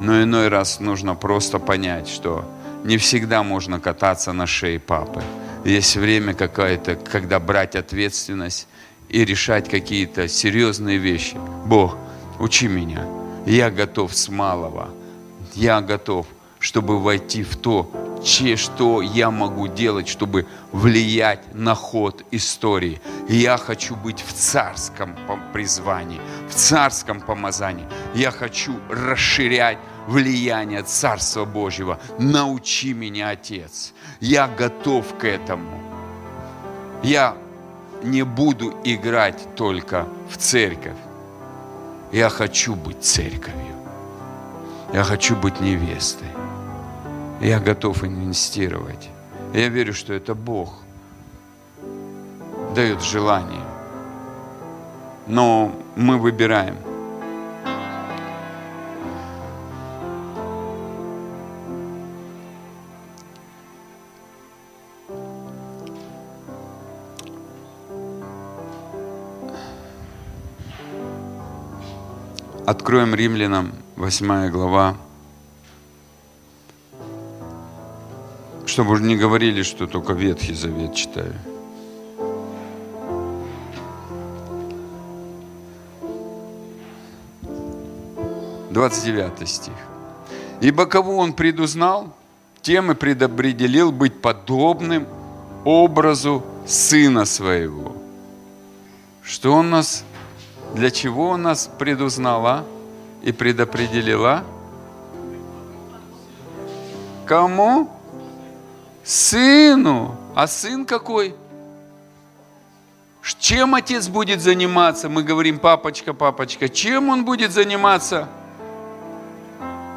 но иной раз нужно просто понять, что не всегда можно кататься на шее папы. Есть время какое-то, когда брать ответственность и решать какие-то серьезные вещи. Бог, учи меня. Я готов с малого. Я готов, чтобы войти в то, че, что я могу делать, чтобы влиять на ход истории. Я хочу быть в царском призвании, в царском помазании. Я хочу расширять влияние Царства Божьего. Научи меня, Отец. Я готов к этому. Я не буду играть только в церковь. Я хочу быть церковью. Я хочу быть невестой. Я готов инвестировать. Я верю, что это Бог дает желание. Но мы выбираем – Откроем римлянам 8 глава. Чтобы уже не говорили, что только Ветхий Завет читаю. Двадцать девятый стих. Ибо кого он предузнал, тем и предопределил быть подобным образу Сына Своего. Что он нас для чего он нас предузнала и предопределила? Кому? Сыну. А сын какой? Чем отец будет заниматься? Мы говорим, папочка, папочка. Чем он будет заниматься?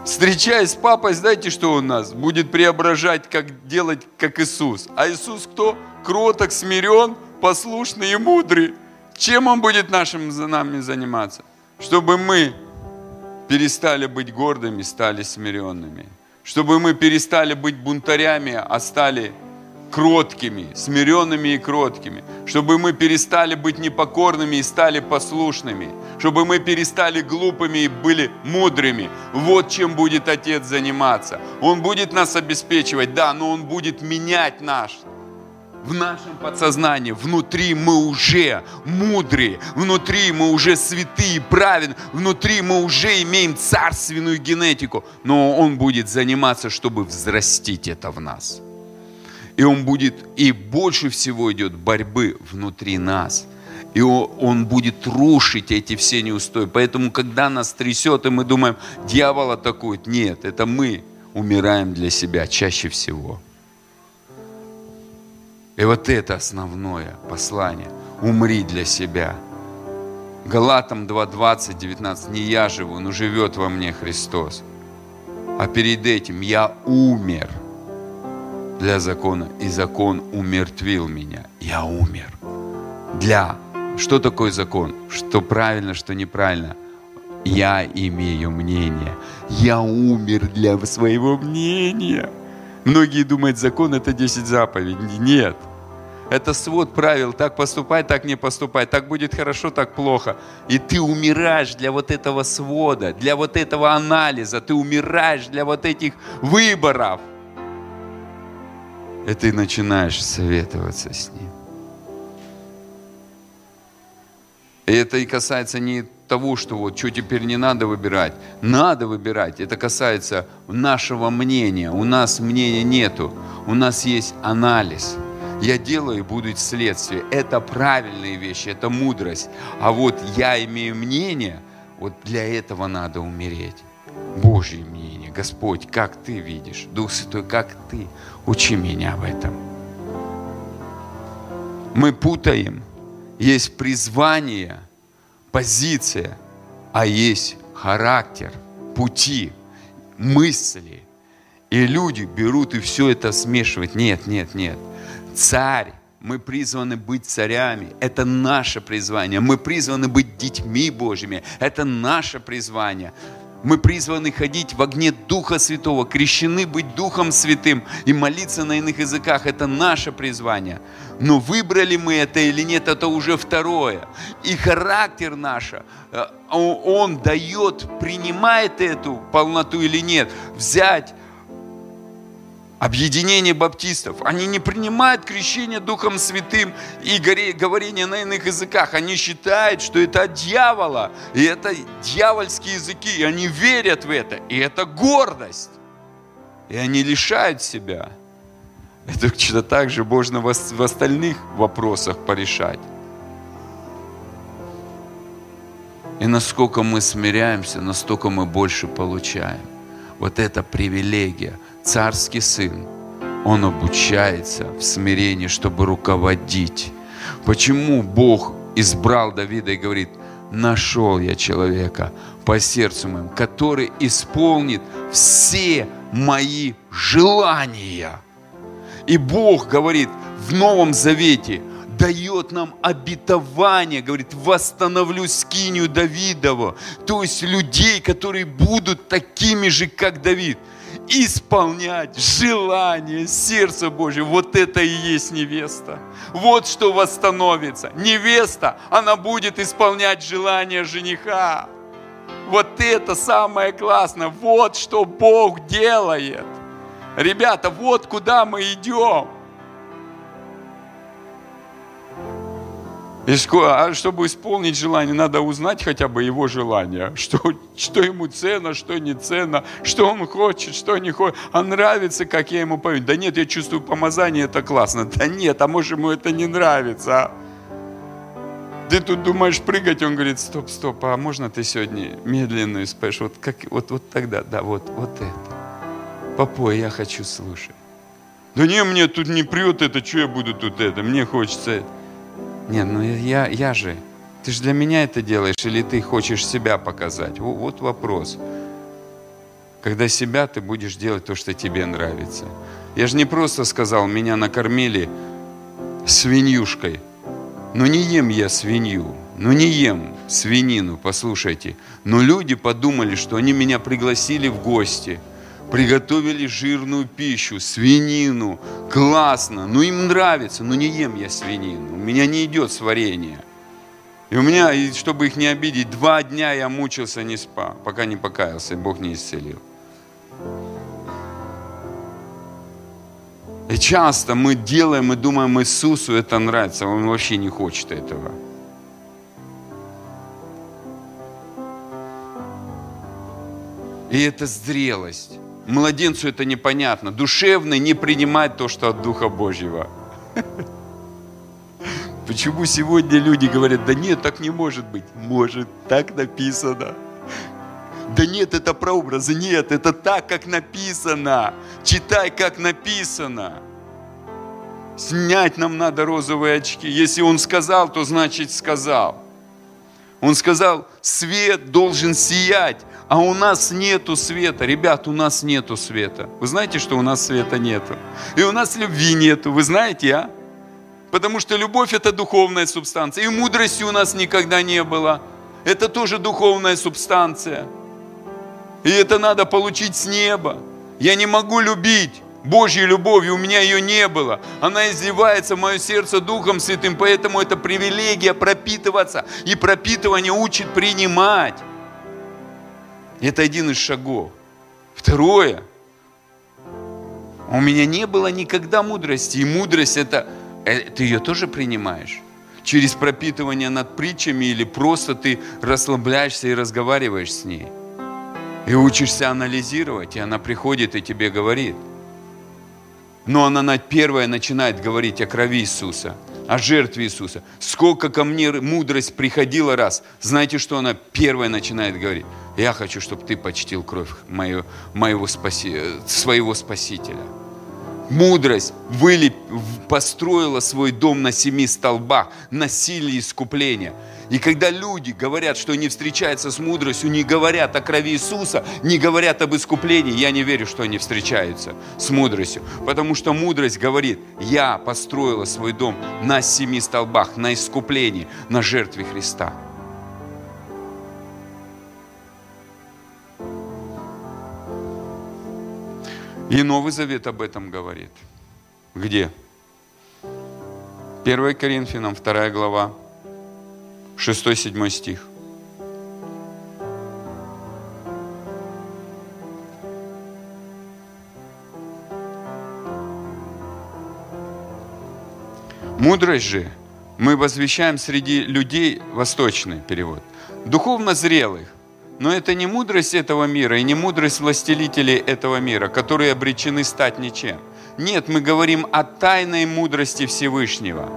Встречаясь с папой, знаете, что у нас? Будет преображать, как делать, как Иисус. А Иисус кто? Кроток, смирен, послушный и мудрый. Чем Он будет нашим за нами заниматься? Чтобы мы перестали быть гордыми, стали смиренными. Чтобы мы перестали быть бунтарями, а стали кроткими, смиренными и кроткими. Чтобы мы перестали быть непокорными и стали послушными. Чтобы мы перестали глупыми и были мудрыми. Вот чем будет Отец заниматься. Он будет нас обеспечивать, да, но Он будет менять наш в нашем подсознании, внутри мы уже мудрые, внутри мы уже святые, праведные, внутри мы уже имеем царственную генетику, но Он будет заниматься, чтобы взрастить это в нас. И Он будет, и больше всего идет борьбы внутри нас. И он будет рушить эти все неустои. Поэтому, когда нас трясет, и мы думаем, дьявол атакует, нет, это мы умираем для себя чаще всего. И вот это основное послание. Умри для себя. Галатам 2, 20, 19. Не я живу, но живет во мне Христос. А перед этим я умер для закона, и закон умертвил меня. Я умер. Для. Что такое закон? Что правильно, что неправильно? Я имею мнение. Я умер для своего мнения. Многие думают, закон это 10 заповедей. Нет. Это свод правил, так поступай, так не поступай, так будет хорошо, так плохо. И ты умираешь для вот этого свода, для вот этого анализа, ты умираешь для вот этих выборов. И ты начинаешь советоваться с ним. И это и касается не того, что вот что теперь не надо выбирать. Надо выбирать. Это касается нашего мнения. У нас мнения нету. У нас есть анализ. Я делаю и буду следствие. Это правильные вещи, это мудрость. А вот я имею мнение, вот для этого надо умереть. Божье мнение. Господь, как ты видишь? Дух Святой, как ты? Учи меня в этом. Мы путаем. Есть призвание – позиция, а есть характер, пути, мысли. И люди берут и все это смешивают. Нет, нет, нет. Царь, мы призваны быть царями. Это наше призвание. Мы призваны быть детьми Божьими. Это наше призвание. Мы призваны ходить в огне Духа Святого, крещены быть Духом Святым и молиться на иных языках. Это наше призвание. Но выбрали мы это или нет, это уже второе. И характер наш, э, он дает, принимает эту полноту или нет, взять объединение баптистов. Они не принимают крещение Духом Святым и говорение на иных языках. Они считают, что это от дьявола, и это дьявольские языки, и они верят в это, и это гордость. И они лишают себя. Это что-то так же можно в остальных вопросах порешать. И насколько мы смиряемся, настолько мы больше получаем. Вот это привилегия – царский сын, он обучается в смирении, чтобы руководить. Почему Бог избрал Давида и говорит, нашел я человека по сердцу моему, который исполнит все мои желания. И Бог говорит в Новом Завете, дает нам обетование, говорит, восстановлю скинию Давидову, то есть людей, которые будут такими же, как Давид – исполнять желание сердца Божьего. Вот это и есть невеста. Вот что восстановится. Невеста, она будет исполнять желание жениха. Вот это самое классное. Вот что Бог делает. Ребята, вот куда мы идем. И а чтобы исполнить желание, надо узнать хотя бы его желание, что, что ему ценно, что не ценно, что он хочет, что не хочет, а нравится, как я ему пою. Да нет, я чувствую помазание, это классно. Да нет, а может ему это не нравится. Ты тут думаешь прыгать, он говорит, стоп, стоп, а можно ты сегодня медленно споешь? Вот, как, вот, вот тогда, да, вот, вот это. Попой, я хочу слушать. Да не, мне тут не прет это, что я буду тут это, мне хочется это. Нет, ну я, я же. Ты же для меня это делаешь, или ты хочешь себя показать? Вот, вот вопрос. Когда себя ты будешь делать то, что тебе нравится. Я же не просто сказал, меня накормили свинюшкой. Но не ем я свинью, но не ем свинину, послушайте. Но люди подумали, что они меня пригласили в гости – приготовили жирную пищу, свинину, классно, ну им нравится, но не ем я свинину, у меня не идет сварение. И у меня, и чтобы их не обидеть, два дня я мучился, не спа, пока не покаялся, и Бог не исцелил. И часто мы делаем и думаем, Иисусу это нравится, Он вообще не хочет этого. И это зрелость. Младенцу это непонятно. Душевный не принимает то, что от Духа Божьего. Почему сегодня люди говорят, да нет, так не может быть. Может, так написано. Да нет, это прообразы. Нет, это так, как написано. Читай, как написано. Снять нам надо розовые очки. Если он сказал, то значит сказал. Он сказал, свет должен сиять, а у нас нету света. Ребят, у нас нету света. Вы знаете, что у нас света нету? И у нас любви нету. Вы знаете, а? Потому что любовь – это духовная субстанция. И мудрости у нас никогда не было. Это тоже духовная субстанция. И это надо получить с неба. Я не могу любить Божьей любовью, у меня ее не было. Она изливается в мое сердце Духом Святым, поэтому это привилегия пропитываться. И пропитывание учит принимать. Это один из шагов. Второе. У меня не было никогда мудрости. И мудрость это, э, ты ее тоже принимаешь. Через пропитывание над притчами или просто ты расслабляешься и разговариваешь с ней. И учишься анализировать, и она приходит и тебе говорит – но она первая начинает говорить о крови Иисуса, о жертве Иисуса. Сколько ко мне мудрость приходила раз. Знаете, что она первая начинает говорить? Я хочу, чтобы ты почтил кровь моего, моего спаси, своего Спасителя. Мудрость вылеп, построила свой дом на семи столбах, на силе искупления – и когда люди говорят, что они встречаются с мудростью, не говорят о крови Иисуса, не говорят об искуплении, я не верю, что они встречаются с мудростью. Потому что мудрость говорит, я построила свой дом на семи столбах, на искуплении, на жертве Христа. И Новый Завет об этом говорит. Где? 1 Коринфянам, 2 глава, 6-7 стих. Мудрость же мы возвещаем среди людей, восточный перевод, духовно зрелых. Но это не мудрость этого мира и не мудрость властелителей этого мира, которые обречены стать ничем. Нет, мы говорим о тайной мудрости Всевышнего,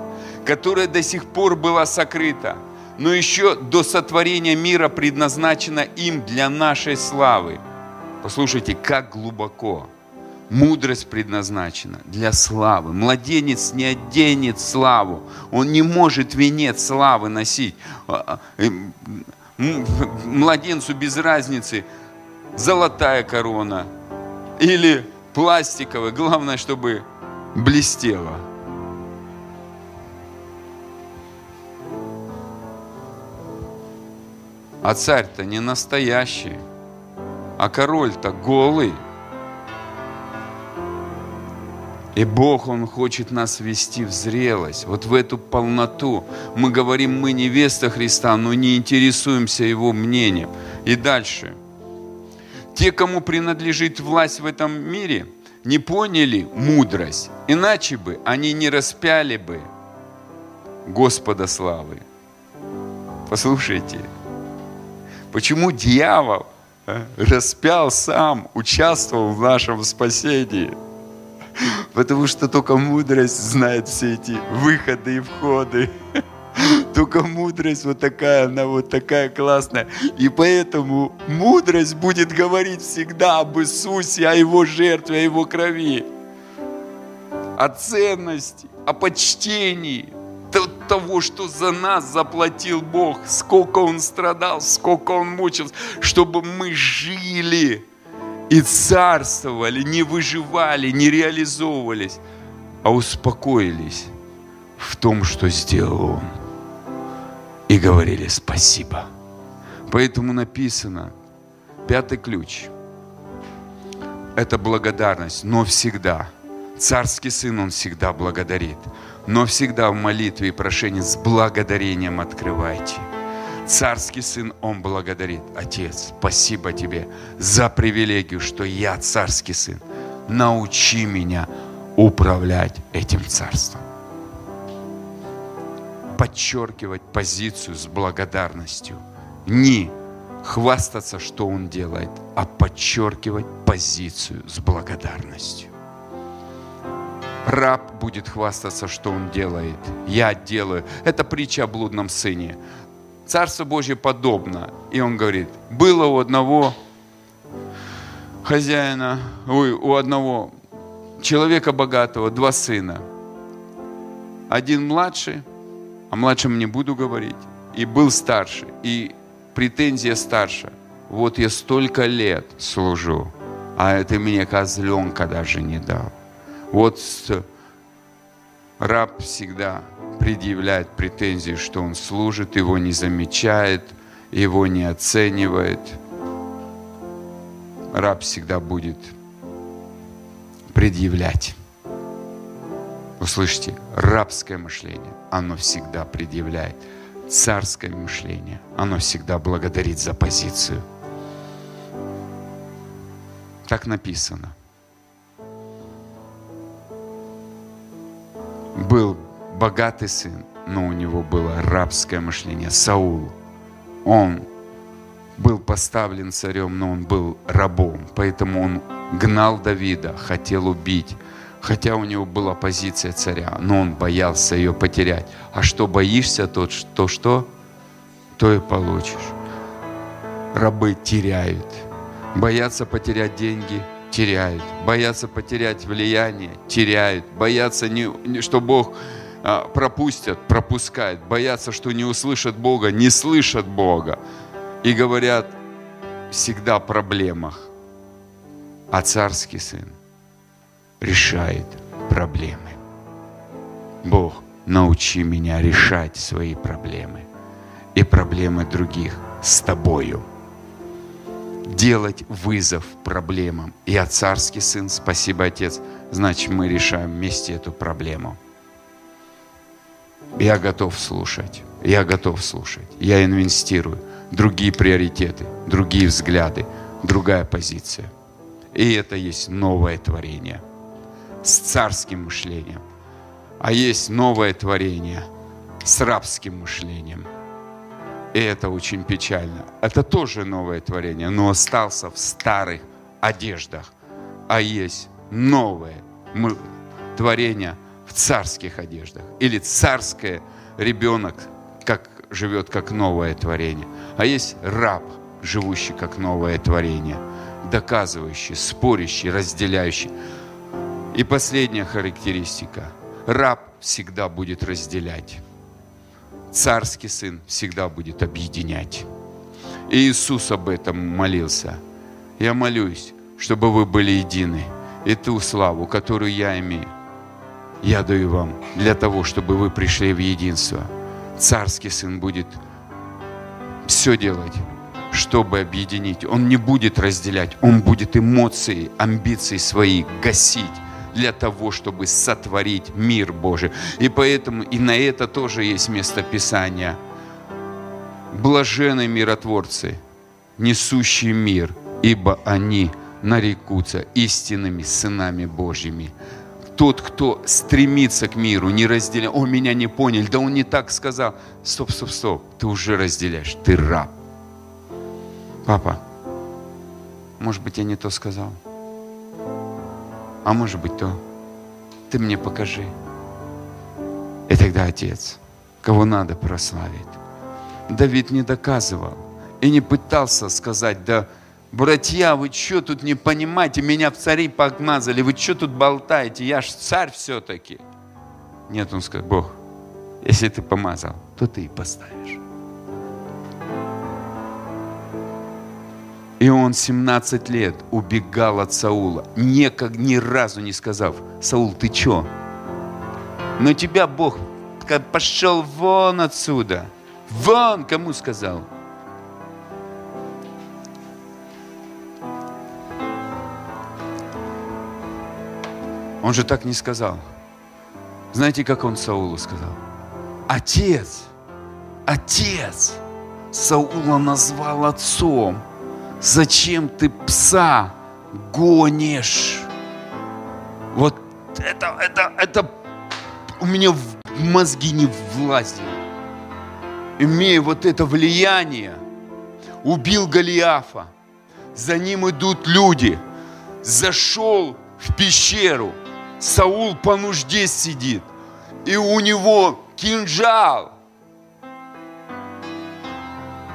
которая до сих пор была сокрыта, но еще до сотворения мира предназначена им для нашей славы. Послушайте, как глубоко. Мудрость предназначена для славы. Младенец не оденет славу. Он не может венец славы носить. Младенцу без разницы, золотая корона или пластиковая. Главное, чтобы блестела. А царь-то не настоящий, а король-то голый. И Бог, Он хочет нас вести в зрелость, вот в эту полноту. Мы говорим, мы невеста Христа, но не интересуемся Его мнением. И дальше. Те, кому принадлежит власть в этом мире, не поняли мудрость, иначе бы они не распяли бы Господа славы. Послушайте, Почему дьявол а, распял сам, участвовал в нашем спасении? Потому что только мудрость знает все эти выходы и входы. Только мудрость вот такая, она вот такая классная. И поэтому мудрость будет говорить всегда об Иисусе, о Его жертве, о Его крови. О ценности, о почтении, того, что за нас заплатил Бог, сколько Он страдал, сколько Он мучился, чтобы мы жили и царствовали, не выживали, не реализовывались, а успокоились в том, что сделал Он. И говорили спасибо. Поэтому написано, пятый ключ – это благодарность, но всегда. Царский сын, он всегда благодарит но всегда в молитве и прошении с благодарением открывайте. Царский сын, он благодарит. Отец, спасибо тебе за привилегию, что я царский сын. Научи меня управлять этим царством. Подчеркивать позицию с благодарностью. Не хвастаться, что он делает, а подчеркивать позицию с благодарностью раб будет хвастаться, что он делает. Я делаю. Это притча о блудном сыне. Царство Божье подобно. И он говорит, было у одного хозяина, ой, у одного человека богатого два сына. Один младший, а младшим не буду говорить, и был старше, и претензия старше. Вот я столько лет служу, а ты мне козленка даже не дал. Вот раб всегда предъявляет претензии, что он служит, его не замечает, его не оценивает. Раб всегда будет предъявлять. Услышите, рабское мышление, оно всегда предъявляет. Царское мышление, оно всегда благодарит за позицию. Так написано. Был богатый сын, но у него было рабское мышление. Саул, он был поставлен царем, но он был рабом. Поэтому он гнал Давида, хотел убить. Хотя у него была позиция царя, но он боялся ее потерять. А что боишься, то, то что? То и получишь. Рабы теряют. Боятся потерять деньги, теряют. Боятся потерять влияние, теряют. Боятся, не, что Бог пропустят, пропускают. Боятся, что не услышат Бога, не слышат Бога. И говорят всегда о проблемах. А царский сын решает проблемы. Бог, научи меня решать свои проблемы и проблемы других с тобою. Делать вызов проблемам. Я царский сын, спасибо, Отец. Значит, мы решаем вместе эту проблему. Я готов слушать. Я готов слушать. Я инвестирую. Другие приоритеты, другие взгляды, другая позиция. И это есть новое творение с царским мышлением. А есть новое творение с рабским мышлением. И это очень печально. Это тоже новое творение, но остался в старых одеждах. А есть новое творение царских одеждах. Или царское ребенок как живет как новое творение. А есть раб, живущий как новое творение – доказывающий, спорящий, разделяющий. И последняя характеристика. Раб всегда будет разделять. Царский сын всегда будет объединять. И Иисус об этом молился. Я молюсь, чтобы вы были едины. И ту славу, которую я имею, я даю вам для того, чтобы вы пришли в единство. Царский сын будет все делать чтобы объединить. Он не будет разделять, он будет эмоции, амбиции свои гасить для того, чтобы сотворить мир Божий. И поэтому и на это тоже есть место Писания. Блажены миротворцы, несущие мир, ибо они нарекутся истинными сынами Божьими. Тот, кто стремится к миру, не разделяет, о, меня не поняли, да он не так сказал. Стоп, стоп, стоп, ты уже разделяешь, ты раб. Папа, может быть, я не то сказал. А может быть, то. Ты мне покажи. И тогда Отец, кого надо, прославит. Давид не доказывал и не пытался сказать, да, братья, вы что тут не понимаете, меня в цари погмазали, вы что тут болтаете, я ж царь все-таки. Нет, он сказал, Бог, если ты помазал, то ты и поставишь. И он 17 лет убегал от Саула, никак, ни разу не сказав, Саул, ты чё? Но тебя Бог пошел вон отсюда. Вон, кому сказал? Он же так не сказал. Знаете, как он Саулу сказал? Отец, отец. Саула назвал отцом. Зачем ты пса гонишь? Вот это, это, это у меня в мозги не влазит. Имея вот это влияние, убил Голиафа. За ним идут люди. Зашел в пещеру. Саул по нужде сидит. И у него кинжал.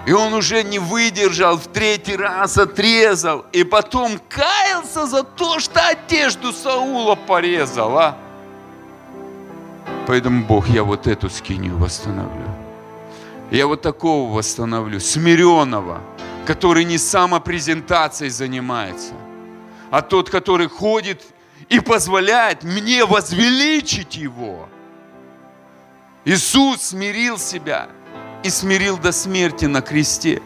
И он уже не выдержал, в третий раз отрезал. И потом каялся за то, что одежду Саула порезал. А? Поэтому, Бог, я вот эту скинию восстановлю. Я вот такого восстановлю, смиренного, который не самопрезентацией занимается, а тот, который ходит и позволяет мне возвеличить его. Иисус смирил себя и смирил до смерти на кресте.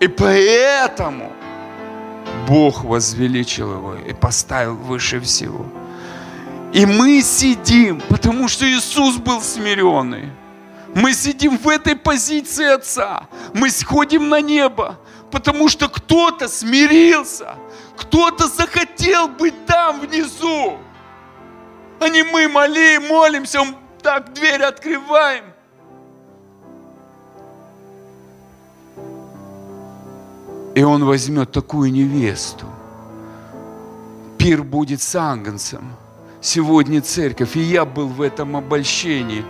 И поэтому Бог возвеличил его и поставил выше всего. И мы сидим, потому что Иисус был смиренный. Мы сидим в этой позиции Отца. Мы сходим на небо, потому что кто-то смирился, кто-то захотел быть там внизу. А не мы моли, молимся, так дверь открываем. И он возьмет такую невесту. Пир будет с ангенцем. Сегодня церковь, и я был в этом обольщении.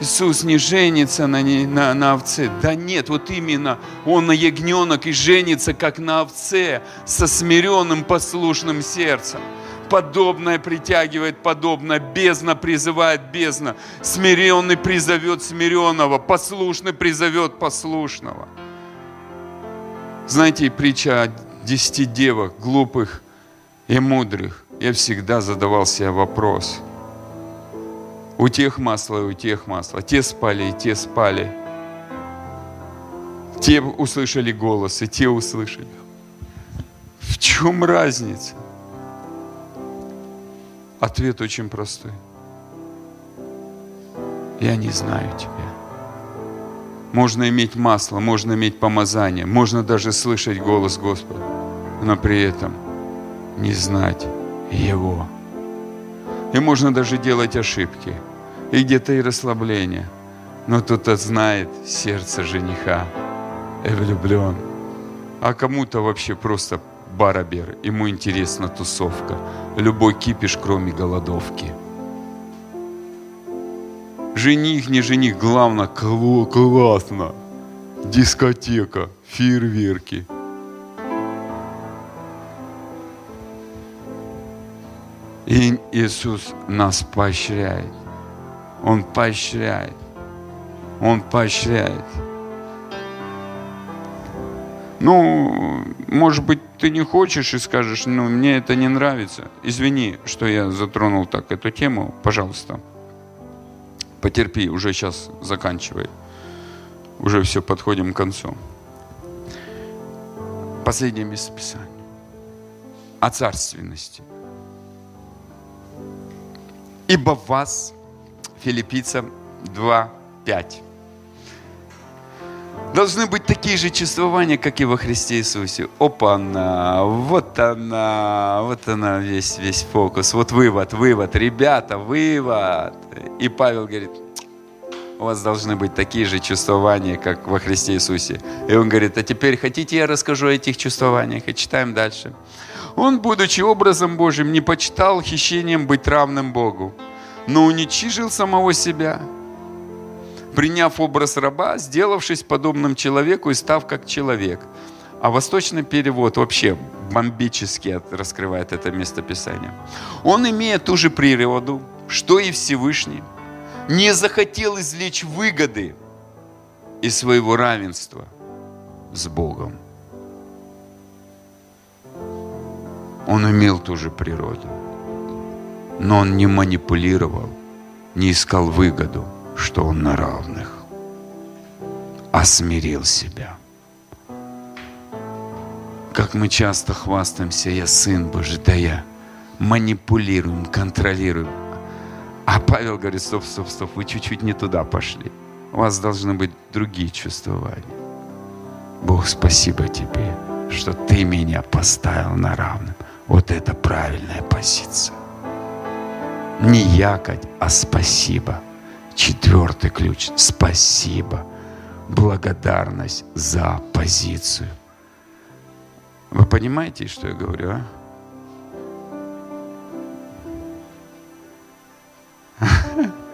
Иисус не женится на, не, на, на овце. Да нет, вот именно Он на ягненок и женится, как на овце, со смиренным послушным сердцем. Подобное притягивает подобное, бездна призывает бездна. Смиренный призовет смиренного, послушный призовет послушного. Знаете, притча о десяти девах, глупых и мудрых. Я всегда задавал себе вопрос. У тех масло, у тех масло. Те спали, и те спали. Те услышали голос, и те услышали. В чем разница? Ответ очень простой. Я не знаю тебя. Можно иметь масло, можно иметь помазание, можно даже слышать голос Господа, но при этом не знать Его. И можно даже делать ошибки, и где-то и расслабление. Но кто-то знает сердце жениха и влюблен. А кому-то вообще просто барабер. Ему интересна тусовка. Любой кипиш, кроме голодовки. Жених, не жених, главное, классно. Дискотека, фейерверки. И Иисус нас поощряет. Он поощряет. Он поощряет. Ну, может быть, ты не хочешь и скажешь, ну, мне это не нравится. Извини, что я затронул так эту тему, пожалуйста. Потерпи, уже сейчас заканчивай. Уже все, подходим к концу. Последнее место Писания. О царственности. Ибо вас, филиппийцам 2, 5 должны быть такие же чувствования, как и во Христе Иисусе. Опа, она, вот она, вот она весь, весь фокус. Вот вывод, вывод, ребята, вывод. И Павел говорит, у вас должны быть такие же чувствования, как во Христе Иисусе. И он говорит, а теперь хотите, я расскажу о этих чувствованиях? И читаем дальше. Он, будучи образом Божьим, не почитал хищением быть равным Богу, но уничижил самого себя – приняв образ раба, сделавшись подобным человеку и став как человек. А восточный перевод вообще бомбически раскрывает это местописание. Он, имея ту же природу, что и Всевышний, не захотел извлечь выгоды из своего равенства с Богом. Он имел ту же природу, но он не манипулировал, не искал выгоду – что он на равных, а смирил себя. Как мы часто хвастаемся, я сын Божий, да я манипулируем, контролируем. А Павел говорит, стоп, стоп, стоп, вы чуть-чуть не туда пошли. У вас должны быть другие чувствования. Бог, спасибо тебе, что ты меня поставил на равным. Вот это правильная позиция. Не якать, а спасибо. Четвертый ключ. Спасибо. Благодарность за позицию. Вы понимаете, что я говорю, а?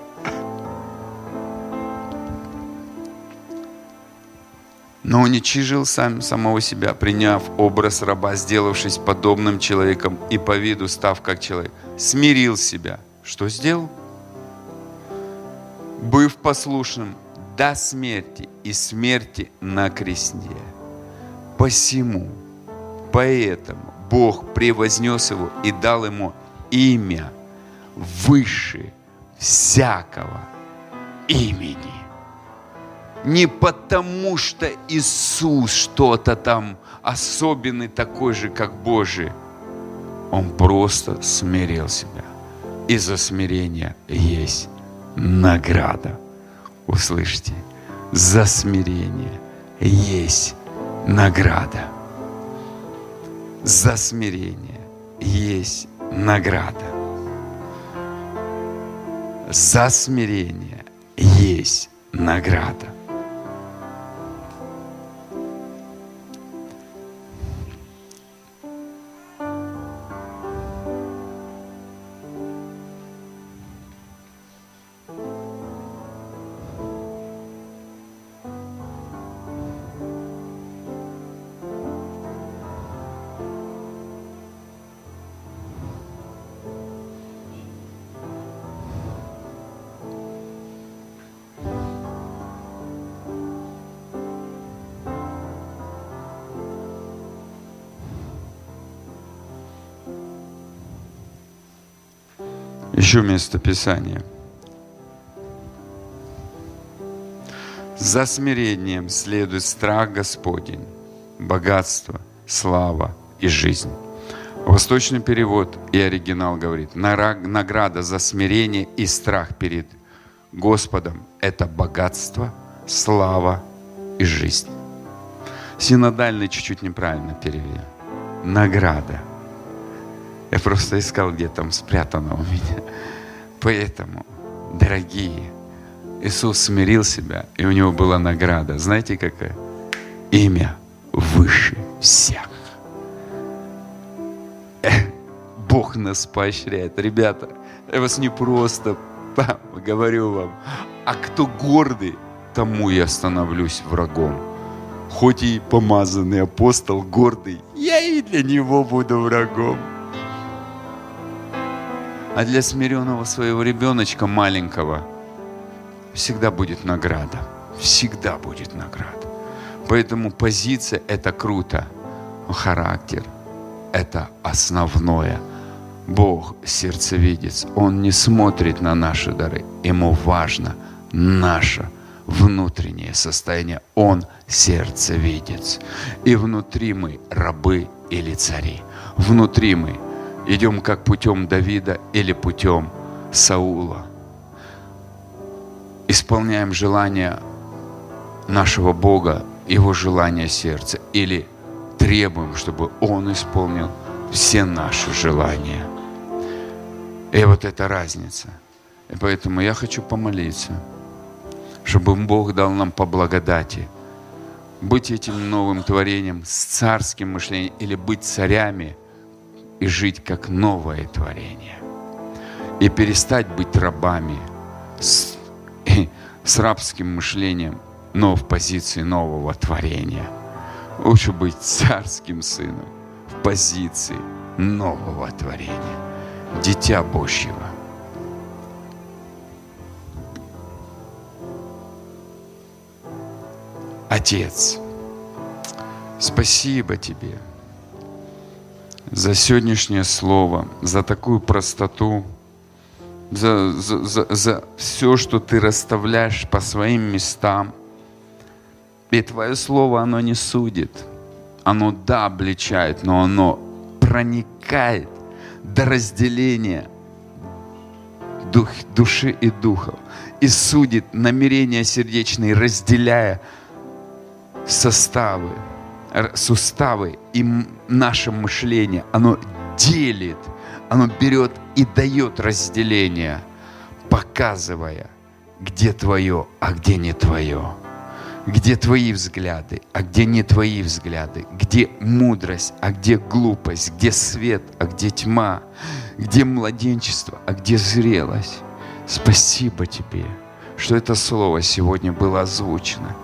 но уничижил сам самого себя, приняв образ раба, сделавшись подобным человеком и по виду став как человек. Смирил себя. Что сделал? быв послушным до смерти и смерти на кресте. Посему, поэтому Бог превознес его и дал ему имя выше всякого имени. Не потому, что Иисус что-то там особенный такой же, как Божий. Он просто смирил себя. И за смирение есть награда. Услышьте, за смирение есть награда. За смирение есть награда. За смирение есть награда. Еще место Писания. За смирением следует страх Господень, богатство, слава и жизнь. Восточный перевод и оригинал говорит, награда за смирение и страх перед Господом – это богатство, слава и жизнь. Синодальный чуть-чуть неправильно перевели. Награда – я просто искал, где там спрятано у меня. Поэтому, дорогие, Иисус смирил себя, и у него была награда. Знаете какая? Имя выше всех. Бог нас поощряет. Ребята, я вас не просто говорю вам, а кто гордый, тому я становлюсь врагом. Хоть и помазанный апостол гордый, я и для него буду врагом. А для смиренного своего ребеночка маленького всегда будет награда. Всегда будет награда. Поэтому позиция – это круто. Характер – это основное. Бог сердцевидец. Он не смотрит на наши дары. Ему важно наше внутреннее состояние. Он сердцевидец. И внутри мы рабы или цари. Внутри мы – идем как путем Давида или путем Саула. Исполняем желание нашего Бога, Его желание сердца, или требуем, чтобы Он исполнил все наши желания. И вот эта разница. И поэтому я хочу помолиться, чтобы Бог дал нам по благодати быть этим новым творением с царским мышлением или быть царями – и жить как новое творение. И перестать быть рабами с, с рабским мышлением, но в позиции нового творения. Лучше быть царским сыном в позиции нового творения, дитя Божьего. Отец, спасибо Тебе – за сегодняшнее слово, за такую простоту, за, за, за, за все, что ты расставляешь по своим местам. И Твое Слово, оно не судит. Оно, да, обличает, но оно проникает до разделения дух, души и духов и судит намерения сердечные, разделяя составы суставы и наше мышление, оно делит, оно берет и дает разделение, показывая, где твое, а где не твое. Где твои взгляды, а где не твои взгляды. Где мудрость, а где глупость. Где свет, а где тьма. Где младенчество, а где зрелость. Спасибо тебе, что это слово сегодня было озвучено.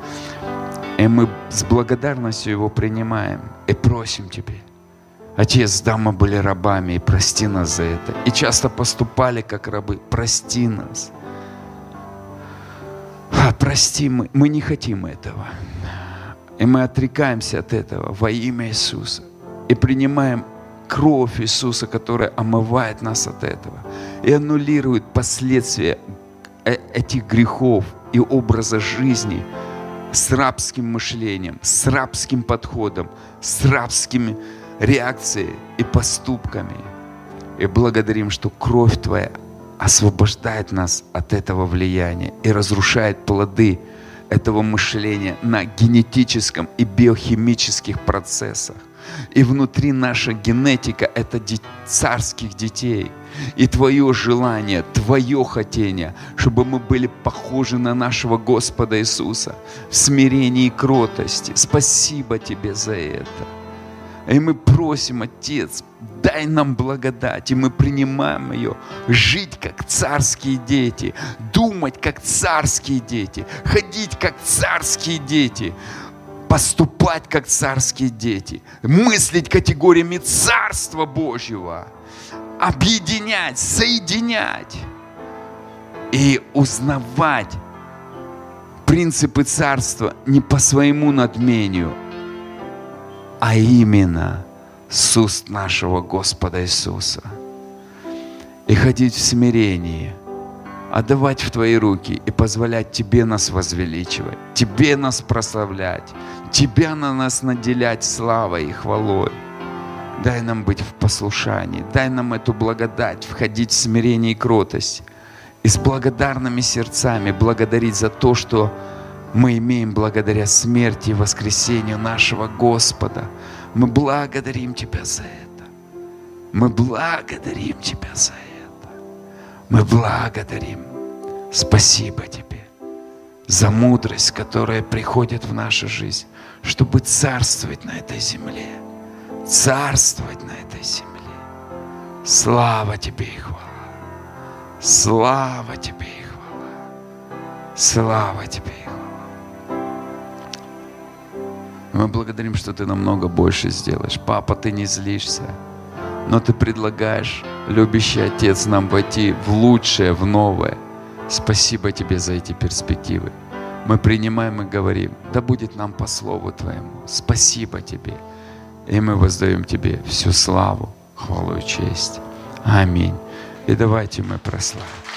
И мы с благодарностью его принимаем и просим Тебе. Отец, да, мы были рабами, и прости нас за это. И часто поступали как рабы. Прости нас. А прости, мы, мы не хотим этого. И мы отрекаемся от этого во имя Иисуса. И принимаем кровь Иисуса, которая омывает нас от этого. И аннулирует последствия э, этих грехов и образа жизни с рабским мышлением, с рабским подходом, с рабскими реакциями и поступками. И благодарим, что кровь Твоя освобождает нас от этого влияния и разрушает плоды этого мышления на генетическом и биохимических процессах. И внутри наша генетика – это царских детей. И твое желание, твое хотение, чтобы мы были похожи на нашего Господа Иисуса в смирении и кротости. Спасибо тебе за это. И мы просим, Отец, дай нам благодать, и мы принимаем ее. Жить как царские дети, думать как царские дети, ходить как царские дети, поступать как царские дети, мыслить категориями Царства Божьего, объединять, соединять. И узнавать принципы царства не по своему надмению, а именно с уст нашего Господа Иисуса. И ходить в смирении, отдавать в Твои руки и позволять Тебе нас возвеличивать, Тебе нас прославлять, Тебя на нас наделять славой и хвалой. Дай нам быть в послушании, дай нам эту благодать, входить в смирение и кротость. И с благодарными сердцами благодарить за то, что мы имеем благодаря смерти и воскресению нашего Господа. Мы благодарим Тебя за это. Мы благодарим Тебя за это. Мы благодарим. Спасибо Тебе за мудрость, которая приходит в нашу жизнь, чтобы царствовать на этой земле. Царствовать на этой земле. Слава Тебе и хвала. Слава Тебе и хвала. Слава Тебе и хвала. Мы благодарим, что Ты намного больше сделаешь. Папа, Ты не злишься, но Ты предлагаешь, любящий Отец, нам войти в лучшее, в новое. Спасибо Тебе за эти перспективы. Мы принимаем и говорим, да будет нам по Слову Твоему. Спасибо Тебе. И мы воздаем Тебе всю славу, хвалу и честь. Аминь. И давайте мы прославим.